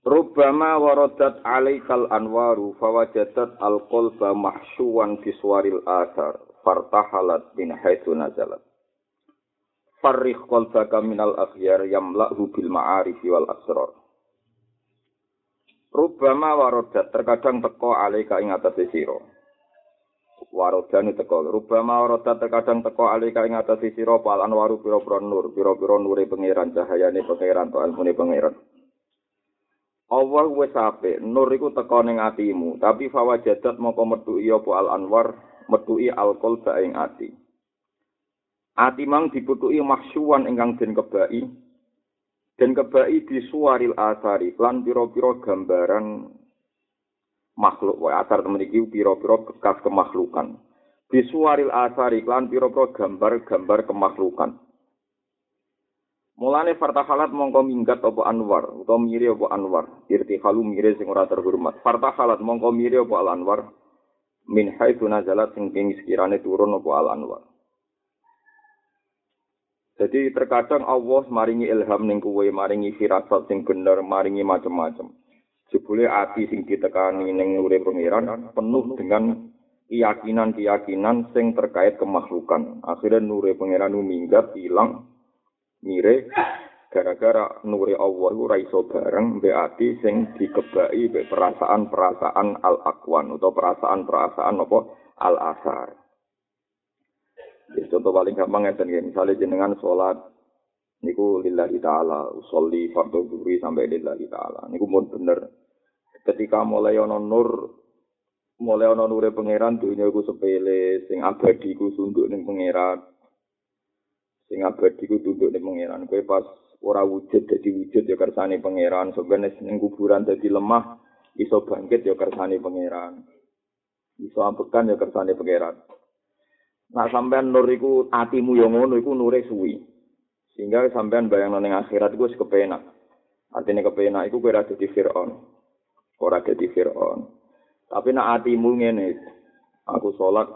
Rubbama waradat alaikal anwaru fawajadat al-qalba biswaril asar fartahalat min haitsu nazalat. Farrikh qalbaka minal akhyar yamla'hu bil ma'arifi wal asrar. Rubbama waradat terkadang teko alaika ing atase sira. Warodani teko. Rubbama waradat terkadang teko alaika ing atase sira pal anwaru pira-pira nur, pira-pira nure pangeran cahayane pangeran to ilmune pangeran. Allah wis apik, nur iku teka ning atimu, tapi fawajadat moko metuki apa al anwar, metuki alkol ing ati. Ati mang diputuki mahsyuwan ingkang den kebai. Den kebai disuaril asari, lan pira-pira gambaran makhluk wae asar temen iki pira-pira bekas kemakhlukan. Disuaril asari, lan pira-pira gambar-gambar kemakhlukan. Mulane fartahalat mongko minggat apa Anwar utawa miri apa Anwar irtihalu miri sing ora terhormat fartahalat mongko miri apa Al Anwar min haitsu nazalat sing ing sekirane turun apa Al Anwar Jadi terkadang Allah maringi ilham ning kuwe, maringi firasat sing bener, maringi macam-macam. Jebule ati sing ditekani ning urip pangeran penuh dengan keyakinan-keyakinan sing terkait kemakhlukan. Akhirnya nure pangeran minggat hilang mire gara-gara nuri Allah ora iso bareng mbek ati sing dikebaki mbek perasaan-perasaan al-aqwan utawa perasaan-perasaan apa al-asar. Ya, contoh paling gampang ngeten ya, misalnya jenengan sholat niku lillahi ta'ala, usolli fardhu dhuhri sampai lillahi ta'ala. Niku mun bener. Ketika mulai ana nur mulai ana nure pangeran dunia iku sepele, sing abadi ku sunduk ning pangeran. Sing abadi ku tunduk ning pangeran. Kowe pas ora wujud dadi wujud ya kersane pangeran. Sebenarnya ning kuburan dadi lemah iso bangkit ya kersane pangeran. Iso ambekan ya kersane pangeran. Nah sampean nur iku atimu yo ngono iku nure suwi. Sehingga sampean bayang ning akhirat iku wis kepenak. Artinya kepenak iku kowe ora dadi Firaun. Ora dadi Firaun. Tapi nak atimu ngene aku sholat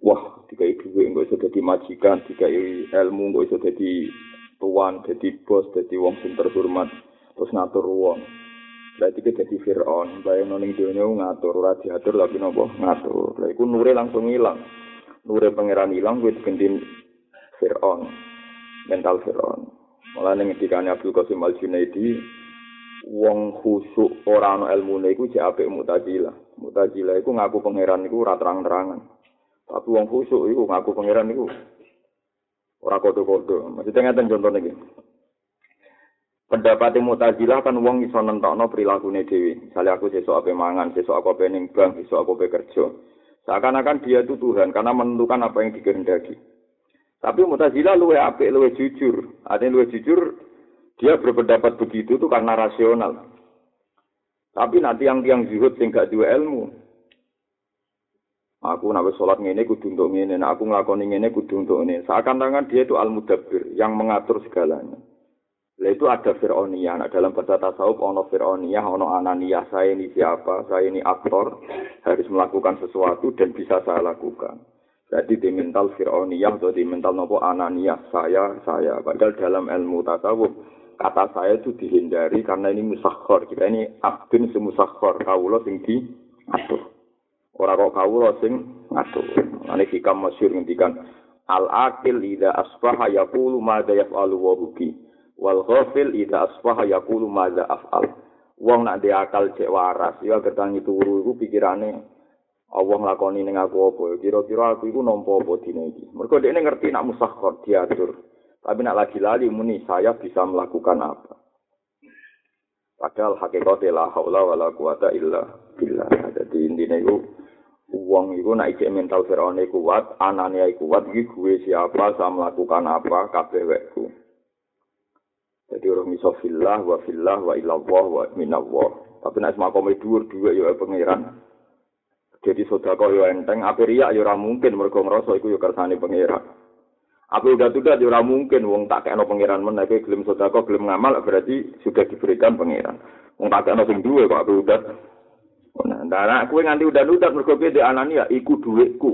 wah dikai duit nggak iso jadi majikan dikai ilmu nggak iso jadi tuan jadi bos jadi wong sing terhormat terus ngatur uang berarti kita jadi Fir'aun bayang noning dunia ngatur ora diatur tapi nopo ngatur. Lah iku nure langsung hilang nure pangeran hilang gue diganti Fir'aun mental Fir'aun. Malah ning ngendikane Abdul Qasim Al Junaidi wong khusuk ora ana ilmune iku jek apik mutajilah mutajilah iku ngaku pangeran iku ora terang-terangan Tapi wong khusuk iku ngaku pangeran iku ora kodo-kodo. Maksudnya ngeten contohnya iki. Pendapat Mu'tazilah kan wong iso nentokno prilakune dhewe. Misalnya aku sesuk ape mangan, sesuk aku ape ning bank, sesuk aku ape kerja. Seakan-akan dia itu Tuhan karena menentukan apa yang dikehendaki. Tapi Mu'tazilah luwe apik, luwe jujur. Artinya luwe jujur, dia berpendapat begitu tuh karena rasional. Tapi nanti yang tiang zuhud sing gak ilmu, Aku nak sholat ngene kudu untuk ngene, nak aku nglakoni ngene kudu untuk ngene. Seakan-akan dia itu al-mudabbir yang mengatur segalanya. Lah itu ada Fir'auniyah. Nah, dalam bahasa tasawuf ono Fir'auniyah, ono Ananiyah. Saya ini siapa? Saya ini aktor. Harus melakukan sesuatu dan bisa saya lakukan. Jadi di mental Fir'auniyah atau di mental nopo Ananiyah. Saya, saya. Padahal dalam ilmu tasawuf, kata saya itu dihindari karena ini musakhor. Kita ini abdun semusakhor. Kaulah sing diatur. Ora kok kawula sing ngatur. Ane hikam masyhur ngendikan al akil ida asbaha yaqulu ma da yaf'alu wa buki wal ghafil ida asbaha yaqulu ma da af'al. Wong nak di akal cek waras, ya gertangi turu iku pikirane Allah nglakoni ning aku apa? Kira-kira aku iku nampa apa dina iki. Mergo dekne ngerti nak musakhkhar diatur. Tapi nak lagi lali muni saya bisa melakukan apa. Padahal hakikatnya la haula wala quwata illa billah. Jadi intinya itu Uang itu naik cek mental Fir'aun kuat, anaknya kuat, iki gue siapa, saya melakukan apa, kabeh wekku. Jadi orang iso fillah wa fillah wa ilallah wa minallah. Tapi nek makome dhuwur dhuwit ya pangeran. Jadi sedekah yo enteng, ape riya yo ora mungkin mergo ngrasa iku yo kersane pangeran. Apa udah udah ora mungkin wong tak kekno pangeran men nek gelem sedekah gelem ngamal berarti sudah diberikan pangeran. Wong tak kekno sing duwe kok ape udah. Nah, kowe nganti udah-udah mergo kowe di anani ya iku dhuwitku.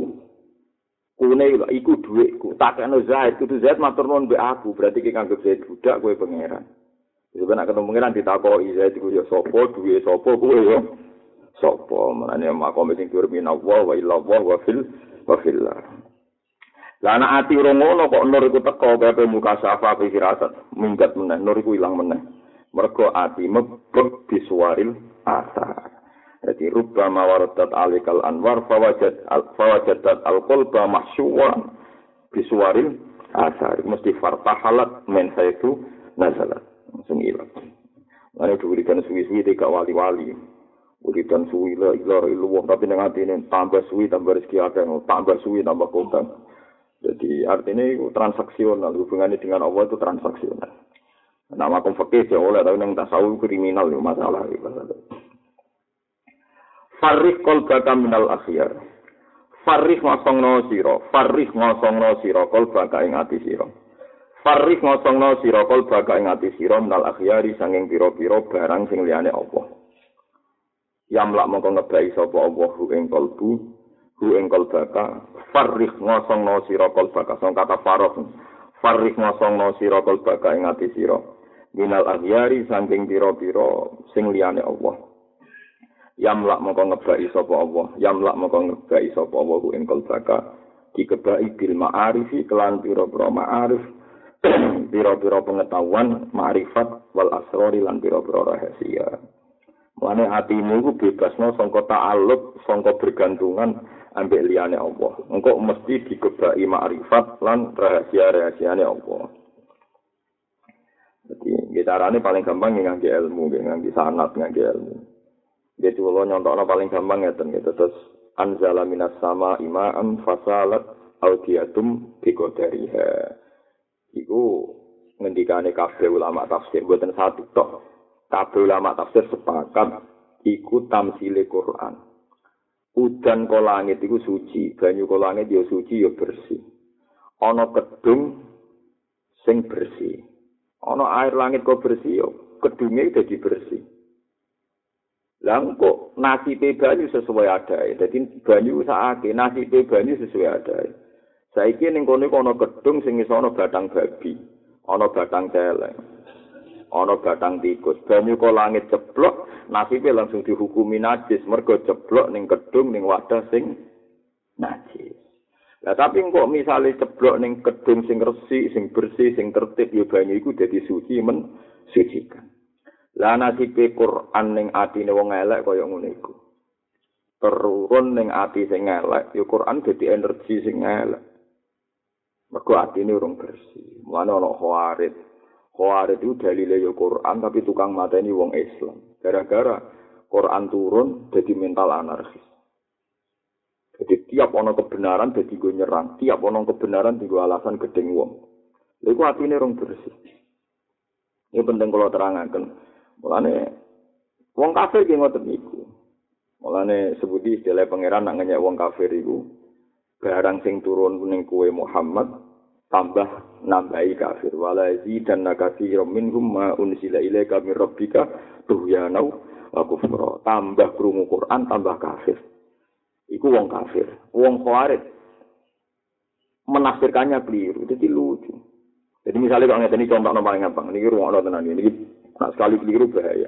Kune iku dhuwitku. Tak kena Zaid, kudu Zaid matur nuwun mbek aku, berarti ki kanggo Zaid budak kowe pangeran. Jadi nek ketemu pangeran ditakoki Zaid iku ya sapa, duwe sapa kowe ya. Sapa menane makom sing min Allah wa illa Allah wa fil wa fillah. Lah anak ati ora ngono kok nur iku teko kabeh muka safa fi firasat minggat meneh nur iku ilang meneh. Mergo ati mebek disuaril asar. Jadi rubba mawaradat alikal anwar fawajad al fawajadat al qalba mahsyuwan bisuwaril asar mesti fartahalat men itu nazalat langsung ilang. Lalu diberikan suwi-suwi tiga wali-wali. Wiridan suwi la ilah ilah tapi dengan hati ini tambah suwi tambah rezeki ada tambah suwi tambah kondang. Jadi artinya itu transaksional hubungannya dengan Allah itu transaksional. Nama konfektif ya oleh tapi yang tasawuf kriminal itu masalah. Itu. Farih kol baka minal akhyar. Farih ngosongno sira, farih ngosongno sira kol baka ing ati sira. Farih ngosongno kol baka ing ati sira minal akhyari sanging pira-pira barang sing liyane Allah. Yamlak mongko ngebai sapa Allah hu ing kalbu, hu ing kalbaka. Farih ngosongno sira kol baka sing kata faroh. Farih ngosongno sira kol baka ing ati sira. Minal akhyari sanging pira-pira sing liyane Allah. Yamlak mongko ngebaki sapa Allah. Yamlak mongko ngebaki sapa Allah ku ing kalbaka dikebaki bil ma'arif kelan pira-pira ma'arif. Pira-pira pengetahuan ma'rifat wal asrori lan pira-pira rahasia. Mane atimu ku bebasno sangka ta'alluq sangka bergantungan ambek liyane Allah. Engko mesti dikebaki ma'rifat lan rahasia-rahasiane Allah. Jadi, caranya paling gampang ngangge ilmu, ngangge sanat, ngangge ilmu. Jadi kalau nyontok paling gampang ya gitu. Terus anzala minas sama imaan fasalat audiatum bikodariha. Iku ngendikane kabeh ulama tafsir buatan satu tok. Kabeh ulama tafsir sepakat iku tamsile Quran. Udan ko langit iku suci, banyu ko langit ya suci ya bersih. Ana kedung sing bersih. Ana air langit kok bersih ya kedunge dadi bersih. Lah kok nasibe banyu sesuai ada. Jadi banyu sakake nasibe banyu sesuai ada. Saiki ning kono ana gedung sing iso ana batang babi, ana batang celeng. Ana batang tikus. Banyu kok langit ceblok, nasibe langsung dihukumi najis mergo ceblok ning gedung ning wadah sing najis. Lah tapi kok misale ceblok ning gedung sing resik, sing bersih, sing tertib ya banyu iku dadi suci men sucikan. Lah nasibe Quran ning atine wong elek kaya ngene iku. Terurun ning ati sing elek, ya Quran dadi energi sing elek. Mergo atine urung bersih. Mulane ana khawarit. Khawarit itu dalile ya Quran tapi tukang mateni wong Islam. Gara-gara Quran turun jadi mental anarkis. Jadi tiap ono kebenaran jadi gue nyerang, tiap ono kebenaran di alasan gedeng wong. Lalu hati ini orang bersih. Ini penting kalau terangkan. Mulane wong kafir ki ngoten niku. Mulane sebuti istilah pangeran nak ngenyek wong kafir iku barang sing turun ning kuwe Muhammad tambah nambahi kafir. Wala dan nakasi minhum ma unsila ilaika min rabbika tuhyanau wa kufra. Tambah krungu Quran tambah kafir. Iku wong kafir. Wong khawarit menafsirkannya keliru jadi lucu. Jadi misalnya kalau ngeten contoh paling gampang ini ruang tenan ini Nah, sekali keliru bahaya.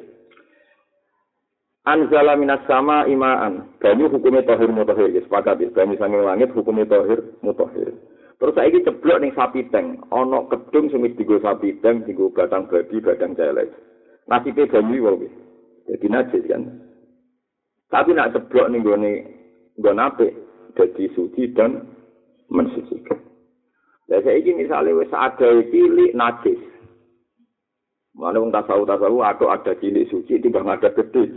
Anzala minas sama imaan. Banyu hukumnya tohir mutohir. Ya, sepakat ya. Banyu sanging langit hukumnya tohir mutohir. Terus saya ini ceblok nih sapi teng. Ono kedung sumit digo sapi teng, digo batang babi, batang celek. Nasibnya banyu wae. Jadi najis kan. Tapi nak ceblok nih gue nih gue nape. Jadi suci dan mensucikan. Ya saya ini misalnya wes ada cilik najis. Mana wong tasawuf tasawuf atau ada cilik suci timbang ada gede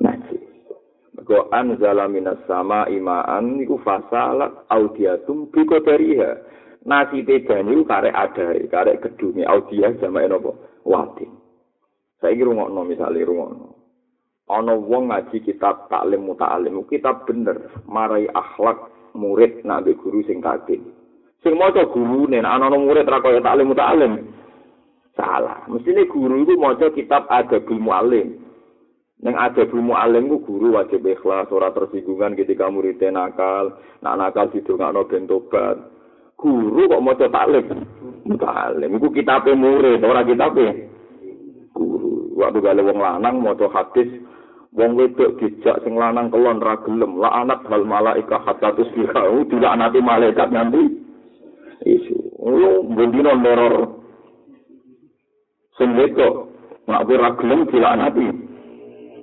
najis. Mergo anzala minas sama imaan iku fasalat audiatum bi qadariha. nasibe banyu karek adare, karek gedunge audia jamae napa? Wadi. Saiki rungokno misale rungokno. Ana wong ngaji kitab taklim muta'alim, kitab bener marai akhlak murid nak guru sing kadhe. Sing maca gurune ana ana murid ra kaya taklim muta'alim. Salah. Mestine guru iku maca kitab adabul muallim. Neng ada ilmu alim ku guru wajib ikhlas, ora tersinggungan ketika muridnya nakal, nak nakal situ nggak no bentobat. Guru kok mau taklim, taklim. Ku kitabnya murid, ora kitabnya. Guru, waktu gale wong lanang mau hadis, wong wedok dijak sing lanang kelon ragelem, la anak hal malaika hatta tusbihau, tidak nanti malaikat nanti. Isu, lu bendino neror. Sing wedok, nak ragelem tidak nanti.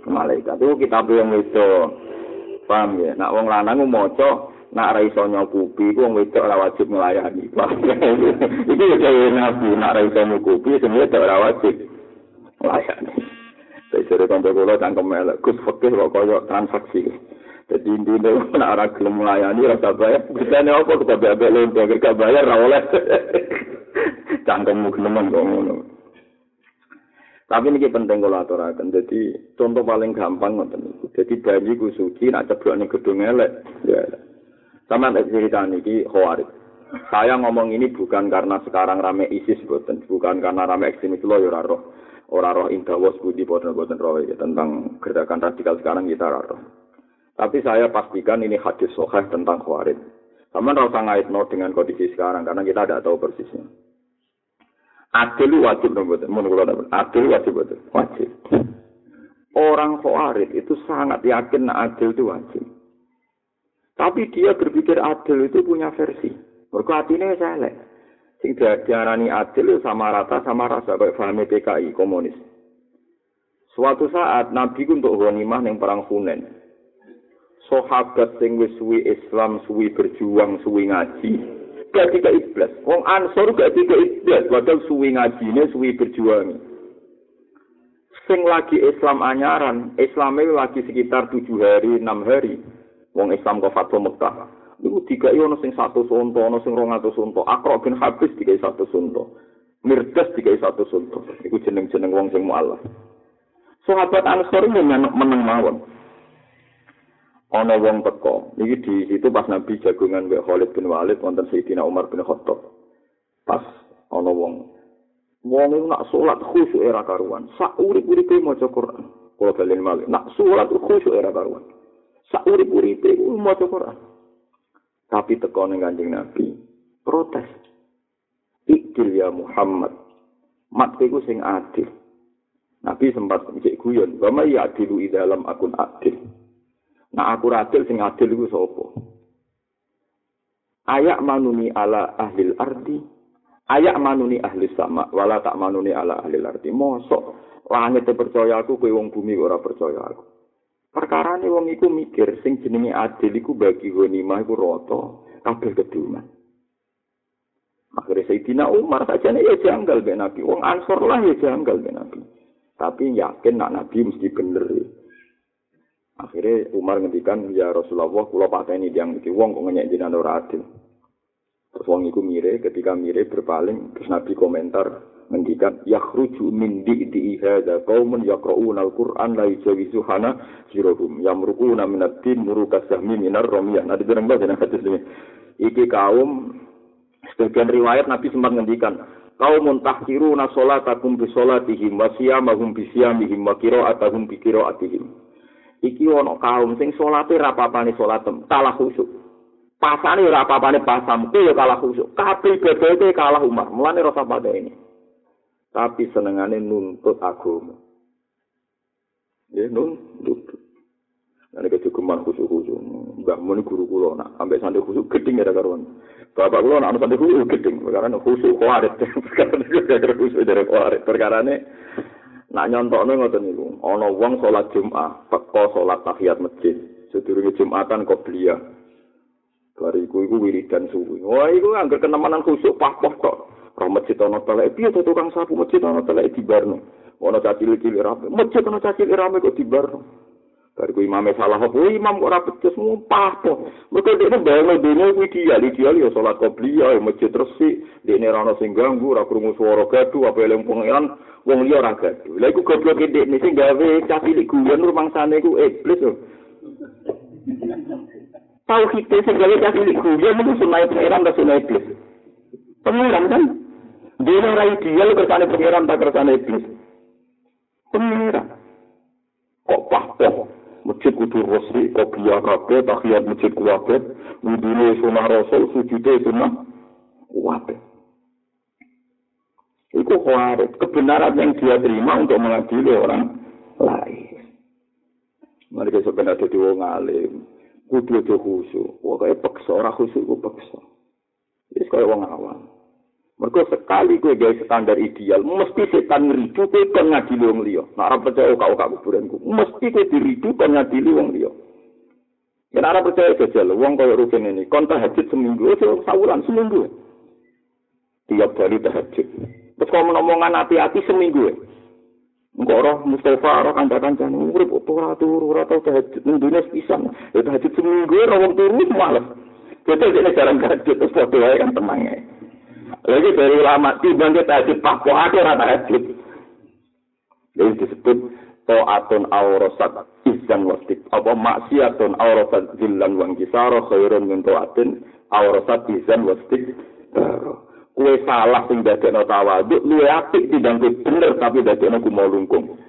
malaikat itu kita yang itu paham ya nak wong lanang maca nak ra iso nyukupi ku wong wedok ora wajib nglayani iki ya kaya nabi nak ra iso nyukupi sing wedok ora wajib nglayani saya cerita kantor kula cangkem elek kus fakir kok kaya transaksi jadi intinya nak ora gelem nglayani rasa bayar bisa nih apa kita bayar bayar gak bayar ra oleh cangkemmu genemen kok ngono Tapi ini penting kalau aturakan. Jadi contoh paling gampang ngoten niku. Jadi bayi ku suci nak ceblok gedung elek. Ya. Sama nek cerita niki khawarit. Saya ngomong ini bukan karena sekarang rame ISIS boten, bukan karena rame ekstremis lo ya roh. Ora roh indawos budi boten boten roh ya tentang gerakan radikal sekarang kita roh. Tapi saya pastikan ini hadis sahih tentang khawarit. Sama ora usah ngaitno dengan kondisi sekarang karena kita tidak tahu persisnya. Adil wajib dong betul. Mau dapat. Adil wajib betul. Wajib. Orang khawarij itu sangat yakin adil itu wajib. Tapi dia berpikir adil itu punya versi. Mereka hatinya salah. Sing diarani adil sama rata sama rasa kayak paham PKI komunis. Suatu saat Nabi untuk ghanimah yang perang Hunain. Sahabat sing wis suwi Islam, suwi berjuang, suwi ngaji, gak tiga iblis. Wong Ansor gak tiga iblis, padahal suwi ngajine, suwi berjuang. Sing lagi Islam anyaran, Islamnya lagi sekitar tujuh hari, enam hari. Wong Islam ke Fatwa Mekah. Iku tiga ono sing satu sunto, ono sing rong atau sunto. Akro bin Habis tiga satu sunto. Mirdas tiga satu sunto. Iku jeneng-jeneng wong sing mu'alaf. Sahabat Ansor ini menang mawon. Ana wong teko iki di situ pas nabi jagungan mbek Khalid bin Walid wonten Sayyidina Umar bin Khattab. Pas ana wong. Wong iku nak salat khusyuk era karuan. Sak urip-uripe maca Quran. Kula balen malih. Nak salat khusyuk era karuan. Sak urip-uripe maca Quran. Tapi teko ning kanjeng nabi protes. Ikdil ya Muhammad. Mat iku sing adil. Nabi sempat cek guyon, "Wa may ya'dilu dalam akun adil." Nah aku adil sing adil iku sapa? Ayak manuni ala ahli ardi, ayak manuni ahli sama, wala tak manuni ala ahli ardi. Mosok langit percaya aku, kowe wong bumi ora percaya aku. Perkara ini wong iku mikir sing jenenge adil iku bagi ghanimah iku rata kabeh kedungan. Akhirnya Sayyidina Umar saja ya janggal Nabi. Wong Ansor lah ya janggal Nabi. Tapi yakin nak Nabi mesti bener ya. Akhirnya Umar ngendikan ya Rasulullah, kula pateni yang iki wong kok ngenyek jenengan ora adil. Terus wong iku mire, ketika mire berpaling, terus Nabi komentar ngendikan yakhruju min di'i hadza qaumun yaqra'una al-Qur'an la yujawizu hana jirohum yamruquna min ad-din muruka sahmi minar ramiyah. Nah, diterang bahasa hadis ini. Iki kaum sebagian riwayat Nabi sempat ngendikan kaumun tahkiruna salatakum bi salatihim wa siyamahum bi siyamihim wa qira'atuhum bi qira'atihim. Iki ana kaum sing salate ra papane salatem kalah khusyuk pasane ora papane pasam ku ya kalah khusyuk kabeh ibadate kalah umar mulane rasa pada ini tapi senengane nuntut agama ya nuntut Nah, ini kecukupan khusyuk-khusyuk. Mbak Muni guru kulo, nak sampai santri khusyuk geding ya karuan. Bapak kulo nak santri khusyuk geding, karena khusyuk kuarit. Perkara ini khusyuk dari kuarit. Perkara ini Nak nyontokno ngoten niku, ana wong salat Jumat, teko salat tahiyat masjid, sedurunge Jumatan qobliyah. Bariku iku wiridan suwi. Wah, iku anggar kenemanan khusuk pah-pah kok. Roh masjid ana telek, piye to tukang sapu masjid ana telek di. Ana cacil cilik rame, masjid ana cacil rame kok di barno. Baru imam salah apa? Imam ora becus ngumpah po. Mergo dekne bayang dene kuwi ideal, ideal ya salat qobliyah ya masjid resik, dekne ora ono sing ganggu, ora krungu swara gaduh apa eling pangeran, wong liya ora gaduh. Lah iku goblok dekne sing gawe cah cilik guyon rumangsane iku iblis lho. Tahu kita sing gawe cah cilik guyon iku sunai pangeran ta sunai iblis. Pangeran kan Dene ora ideal kersane pangeran tak kersane iblis. Pangeran. Kok pahpoh? Masjid kudu resik kopiah kabeh tahiyat masjid kuwabeh wudune sunah rasul sujude sunah kuwabeh itu khawarit kebenaran yang dia terima untuk mengadili orang lain. Mereka sebenarnya jadi wong alim. Kudu aja khusyuk. Wah kayak paksa orang khusyuk ku paksa ini kayak wong awam Mergo sekali kowe gawe standar ideal, mesti setan ngridu kowe kon ngadili wong liya. Nek ora percaya kok kok kuburanku, mesti kowe diridu kon ngadili wong liya. Yen ora percaya jajal, wong koyo rugen ini, kon tahajud seminggu, aja sawulan seminggu. Tiap hari tahajud. Terus kalau ngomongan hati-hati seminggu ya. Engko ora Mustafa ora kanca-kancane urip ora turu ora tau tahajud ning dunia pisan. Ya tahajud seminggu ora wong turu. Kita jadi jarang tahajud terus wae kan tenang Lagi dari ulama timbang kita tahajud pak kok ada rata tahajud. Jadi disebut to'atun aurosat izan wastik. Apa maksiatun aurosat zillan wang kisaro khairun min to'atun aurosat izan wastik. Kue salah sing dadekno tawaduk, luwe apik timbang kue bener tapi dadekno ku mau lungkung.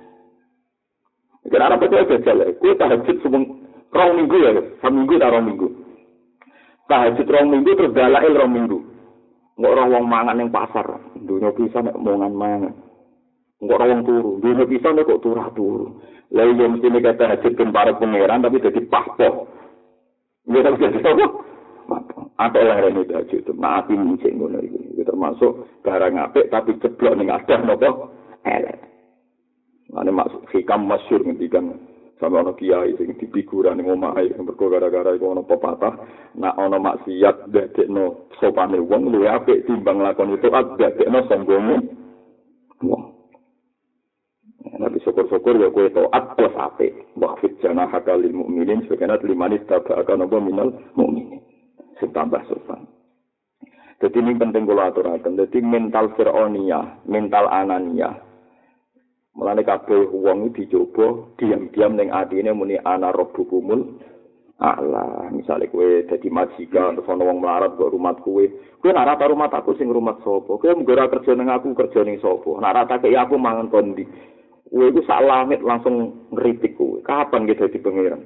Kenapa percaya jajal? Kue tahajud semung rong minggu ya, seminggu tak rong minggu. Tahajud rong minggu terus dalail rong minggu. Enggak orang wong mangan ning pasar. Dunia bisa nek mongan mangan. Enggak orang wong turu. Dunia bisa nek kok turah turu. Lah iya mesti nek kata hajat para pangeran tapi jadi pahpo. Iya tapi jadi apa? Atau lah ini aja itu. Api mincin ngono iki. Itu termasuk barang apik tapi ceblok ning adah nopo elek. Ane maksud hikam masyur ngendikan sama ono kiai sing dipikuran ning omahe mergo gara-gara iku ono pepatah nak ono maksiat dadekno sopane wong luwe apik timbang lakon itu dadekno sombonge wong Nabi syukur-syukur ya kue to'at plus apik. Wahfid jana hakal lil mu'minin sebagianat limanis taba'akan apa minal mu'minin. Sing tambah sopan. Jadi ini penting kalau aturakan. Jadi mental fir'oniyah, mental ananiyah, Mulane kabeh wong dicoba diam-diam ning atine muni ana rabbukumul Allah, misalnya kue jadi majikan, terus ono wong melarat buat rumah kue, kue nak rata rumah aku sing rumah sopo, kue menggora kerja neng aku kerja neng sopo, nak rata kayak aku mangan kondi, kue itu sak langit langsung ngeritik kue, kapan kita di pangeran?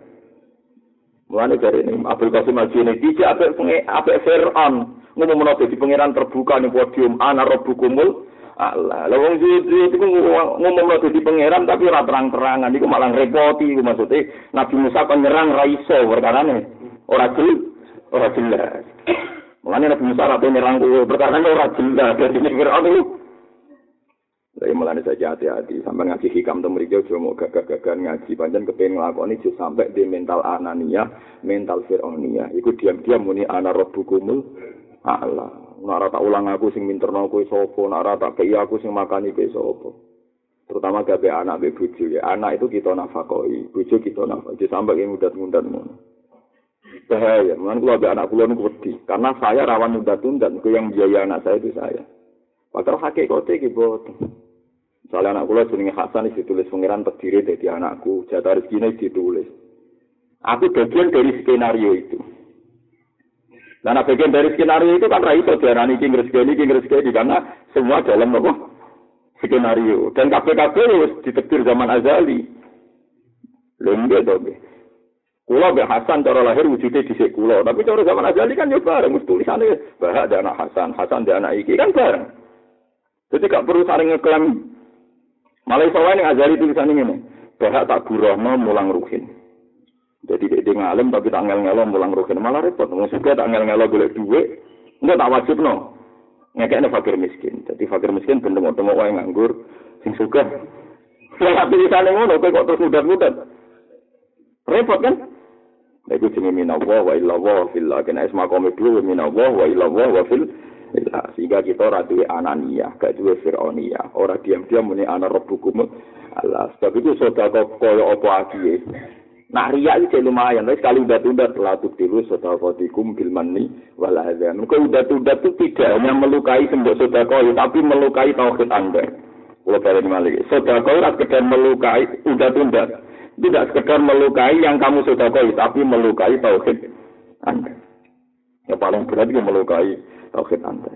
Mulane dari ini Abdul Qasim Al Junaid tidak apa apa Fir'aun. Ngomong menolak di pangeran terbuka nih podium ana rabbukumul Allah. Lah wong suci iku ngomong lho dadi pangeran tapi ora terang-terangan iku malah repoti iku maksude Nabi Musa kon nyerang ra iso perkarane. Ora jelas, ora jelas. Mulane Nabi Musa ra nyerang kuwi perkarane ora jelas dadi Firaun iku. Jadi mulai saja hati-hati sampai ngaji hikam tuh mereka cuma mau gagah-gagah ngaji panjang kepengen ngelakoni itu sampai di mental anania, mental fironia. Ikut diam-diam muni ana rabbukumul Allah. Nara tak ulang aku sing minterno kowe sapa, nara tak kei aku sing makani kowe sapa. Terutama gawe anak be bojo ya. Anak itu kita nafakoi, bojo kita nafakoi. Sampai yang mudat-mudat ngono. Bahaya, mungkin kalau ada anak kula niku wedi, karena saya rawan mudat-mudat, ke yang biaya anak saya itu saya. Padahal hakikate iki boten. Misalnya anak kula jenenge Hasan ditulis pangeran terdiri dari anakku, jatah rezekine ditulis. Aku bagian dari skenario itu. Nah, bagian dari skenario itu kan raih diarani king rezeki king rezeki karena semua dalam apa skenario. Dan KPKP ditetir zaman azali. Lembek to, Kulo be Hasan cara lahir wujudnya di kulo, tapi cara zaman azali kan yo bareng mesti tulisannya bahak ada anak Hasan, Hasan ada anak iki kan bareng. Jadi gak perlu saling ngeklaim. Malah ning azali tulisannya ini. Bahak tak burohno mulang ruhin. Jadi dia ngalim tapi tak ngel ngelo mulang rugen malah repot. Wong juga tak ngel ngelo golek duit, enggak tak wajib no. Ngekekne fakir miskin. Jadi fakir miskin ben tengok-tengok wae nganggur sing suka. Lah tulisane ngono kowe kok terus mudat-mudat. Repot kan? Lha iku jenenge minallah wa illallah fil kena isma qome dulu minallah wa illallah wa fil sehingga kita ora duwe anania, gak duwe fironia, ora diam-diam muni ana rabbukum Allah. Sebab itu sedekah kaya apa akiye. Nah ria itu lumayan, tapi sekali udah udah telah tubtilu sodakotikum bil mani wal azam. Kau udah udah itu tidak hanya melukai sembok sodakoi, tapi melukai tauhid anda. Kalau kalian malik, sodakoi tidak sekedar melukai udah tunda, tidak sekedar melukai yang kamu sodakoi, tapi melukai tauhid anda. Yang paling berat itu melukai tauhid anda.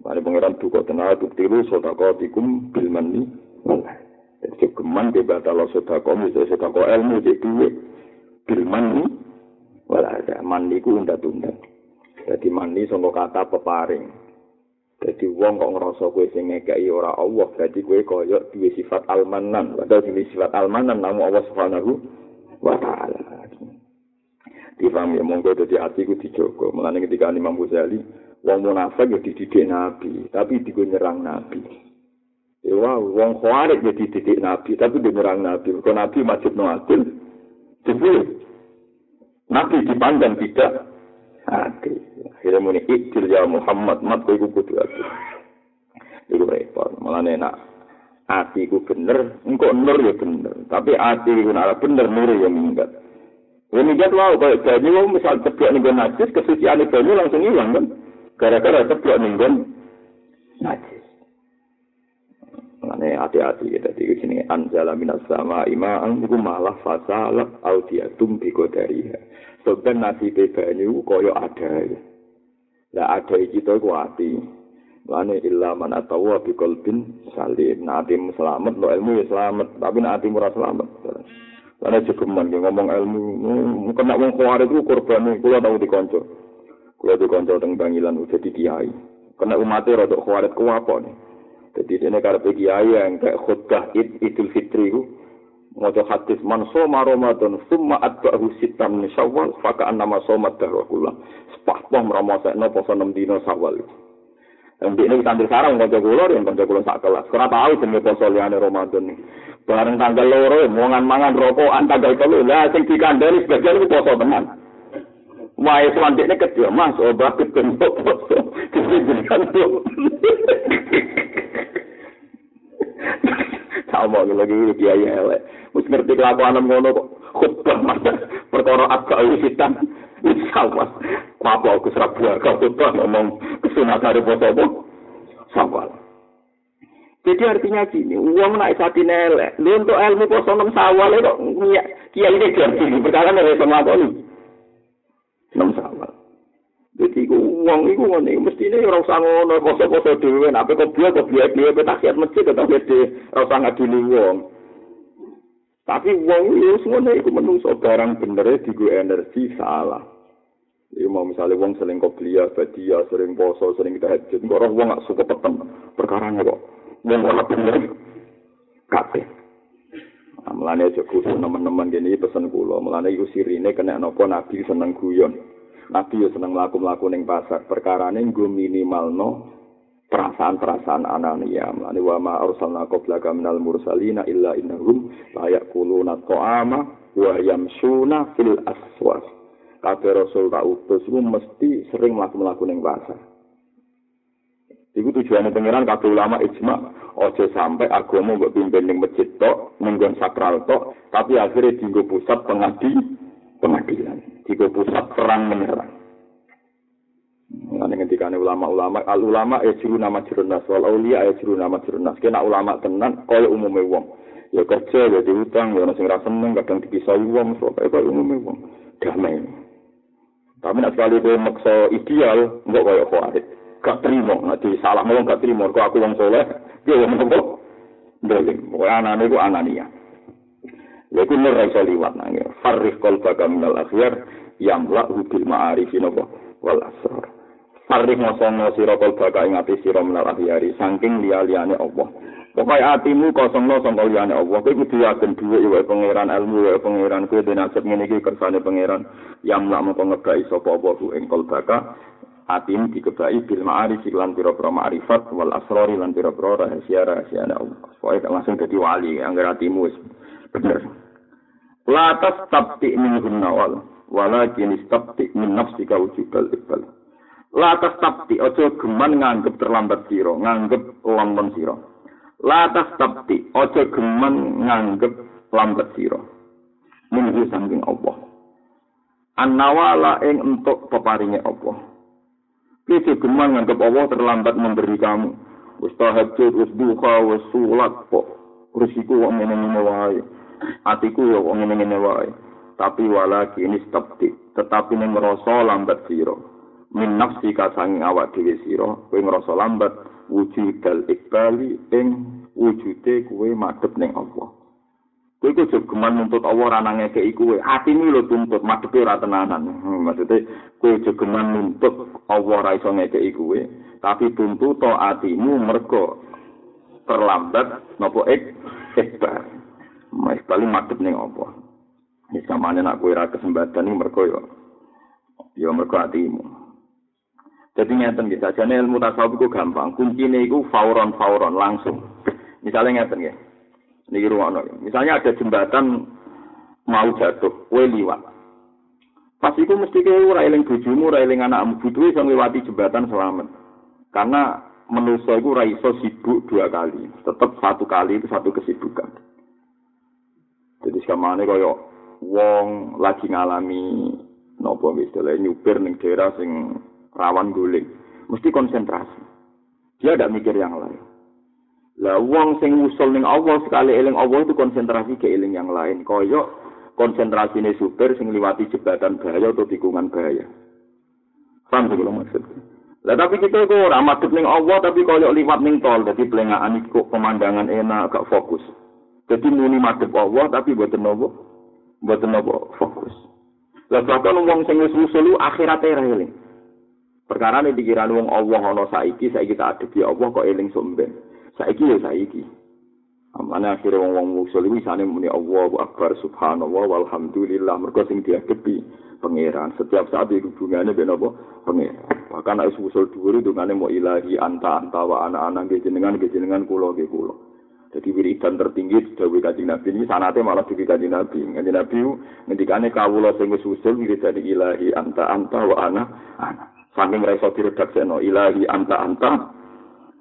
Mari pengiran duka tenang tubtilu sodakotikum bil mani wal azam. Jadi geman di batal sodako, misalnya sodako ilmu, jadi duit. Bilman wala ada, mandi ku unda-tunda. Jadi mandi sama kata peparing. Jadi wong kok ngerasa kue sing ngekei ora Allah, berarti kue koyok dua sifat almanan. Padahal dua sifat almanan, namu Allah subhanahu wa ta'ala. Difaham ya, monggo jadi hati ku dijogo. Mulanya ketika Imam Ghazali, wong munafik ya dididik Nabi, tapi digo nyerang Nabi. Ya wong khawarij jadi titik nabi, tapi dia nyerang nabi. Kalau nabi majid no adil, jadi nabi dipandang tidak adil. Akhirnya muni ikdil ya Muhammad, mat kau iku kudu adil. Iku repot, malah enak. Ati ku bener, engkau nur ya bener. Tapi ati ku nara bener, nur ya minggat. Ya minggat wow, kalau banyu, misal ceplok nih najis, kesucian banyu langsung hilang kan. Gara-gara ceplok nih najis. Mane hati-hati ya dadi sini anjala minas sama ima'an iku malah fasalat audiatum biko dari Sebab nasi koyo ada ya. Lah ada iki to ku ati. Lane illa man atawa bi qalbin salim. Nah, ati selamat lo ilmu ya selamat, tapi nek ati ora selamat. Lane cukuman ngomong ilmu, mungkin nak wong kuwarit ku korban kula tau dikonco. Kula dikonco teng Bangilan udah di kiai. Kena umatnya rodok kuwarit ku apa nih? Jadi ini karena kiai yang kayak khutbah id idul fitri itu Mojo hadis man soma Ramadan summa atba'ahu sitam min Syawal fakaan nama somat dahwakullah. Sepahpah no poso 6 dino Syawal. Dan ini kita sarang kanca kula yang kanca kula sak kelas. Ora tahu jenenge poso liyane Ramadan. Bareng tanggal loro mongan mangan rokokan tanggal telu. Lah sing dikandani sebagian itu poso teman. Wae selanjutnya kecil, mas, obat ketemu poso. Jadi Sama lagi kiai elek. Wis ngerti kelakuan ngono kok khutbah perkara agak wisitan. Sama. Apa aku serabu agak khutbah ngomong kesunatan poso apa? Sama. Jadi artinya gini, uang naik saat ini elek. Lu untuk ilmu poso enam sawal itu, kiai ini jadi perkara dari sama ini. Enam sawal. Jadi ku wong iku ngene mestine ora usah ngono poso-poso dhewe nek kok biya kok biya dhewe tak siap masjid tetep gede ora usah ngadili wong. Tapi wong iku ngono iku menungso barang bener digo energi salah. Iku mau misalnya wong sering belia, badia, sering poso, sering tahajud, kok ora wong gak suka petem. Perkara kok wong ora bener. Kabeh. Mulane aja kudu nemen-nemen gini pesen kula. Mulane iku sirine kena napa nabi seneng guyon. Nabi yo seneng mlaku-mlaku ning pasar. Perkarane nggo minimalno perasaan-perasaan anania. Mane wa ma arsalna qablaka minal mursalina illa innahum la yaquluna ta'ama wa yamsuna fil aswaq. Kabeh rasul tak utus ku mesti sering mlaku-mlaku ning pasar. Iku tujuannya pengiran kabeh ulama ijma ojo sampai agama mbok pimpin ning masjid tok, sakral tok, tapi akhirnya dienggo pusat pengadi pengadilan. Tiga pusat perang menyerang. Ini ketika ulama-ulama, al ulama ya juru nama jerunas, wal aulia ya juru nama jerunas. Kena ulama tenan, kaya umumnya wong. Ya kerja, ya diutang, ya nasi ngerasa seneng, kadang dipisah wong, soalnya kaya umumnya wong. Damai. Tapi nak sekali kaya maksa ideal, enggak kaya khawarit. Gak terima, nanti salah wong gak terima. Kau aku wong soleh, dia yang ngomong. Dolim, pokoknya anak-anak itu anania. Yaitu nur raiso liwat kol baga minal akhyar. Yamla hubil ma'arifi nopo. Wal asrar. Farrih ngosong siro kol baga ingati siro minal akhyari. Sangking liya-liyane Allah. Pokoknya hatimu kosong lo sangka liyane Allah. Kau kudu yakin dua iwa pangeran ilmu iwa pangeran. Kau dinasib ngene iki kersane pangeran. Yamla mau ngebai sopo Allah hu engkol baga. Hatimu dikebai bil ma'arif lan pira-pira ma'rifat wal asrori lan pira-pira rahasia-rahasia Allah. Pokoknya langsung jadi wali. Angger hatimu bener. Latas tabti min hunnawal. Walakin istabti min nafsika wujudal iqbal. Latas tabti, ojo geman nganggep terlambat siro, nganggep lamban siro. Latas tabti, ojo geman nganggep lambat siro. Minggu saking Allah. An-nawala ing entuk peparinge Allah. Kita gemang nganggep Allah terlambat memberi kamu. Wis tahajud, wis duha, wis sulat kok. Resiku wong ngene-ngene wae. Atiku ya wong ngene-ngene wae. Tapi wala kini stepti. Tetapi ning ngrasa lambat sira. Min nafsi kasang awak dhewe sira, kowe ngrasa lambat wujudal ikbali ing wujude kowe madhep ning Allah. Kowe iku jogeman nuntut Allah ora nang ngekeki kowe. Atimu lho tuntut madhepe ora tenanan. Hmm, maksude kowe jogeman nuntut Allah ora iso ngekeki kowe, tapi tuntut to atimu mergo terlambat napa ik ikbar. Mas paling madhep ning Allah. Wis samane nak kowe ora kesempatan iki mergo yo yo mergo atimu. Jadi ngeten gitu, aja ilmu tasawuf itu gampang. Kuncinya itu fauron fauron langsung. Misalnya ngeten ya, ini rumah Misalnya ada jembatan mau jatuh, kue liwat. Pas itu mesti ke railing bujumu, railing anakmu butuh yang lewati jembatan selamat. Karena manusia itu raiso sibuk dua kali. Tetap satu kali itu satu kesibukan. Jadi ini kaya wong lagi ngalami nopo misalnya nyupir ning daerah sing rawan guling. Mesti konsentrasi. Dia tidak mikir yang lain. Lah wong sing usul ning Allah sekali eling Allah itu konsentrasi ke eling yang lain. Koyok konsentrasine supir sing liwati jembatan bahaya atau tikungan bahaya. Paham sih kalau maksud. Lah tapi kita kok ora ning Allah tapi koyok liwat ning tol dadi plengaan iku pemandangan enak gak fokus. Jadi muni madhep Allah tapi buat nopo? Buat nopo fokus. Lah bahkan wong sing wis usul akhirate ra eling. Perkara ini pikiran wong Allah ana saiki, saiki tak adepi Allah kok eling somben. Saiki ya saiki. Amane akhire wong wong musul iki sane muni Allahu Akbar subhanallah walhamdulillah mergo sing diadepi pangeran. Setiap saat iki hubungane ben apa? Pangeran. Bahkan nek usul dhuwur dungane mau ilahi anta anta wa ana ana nggih jenengan jenengan kula nggih kula. Jadi wiridan tertinggi dawuh kanjeng Nabi ini sanate malah di kanjeng Nabi. Kanjeng Nabi ngendikane kawula sing wis usul wiridan ilahi anta anta wa ana ana. saking reso diredaksekno ilahi anta anta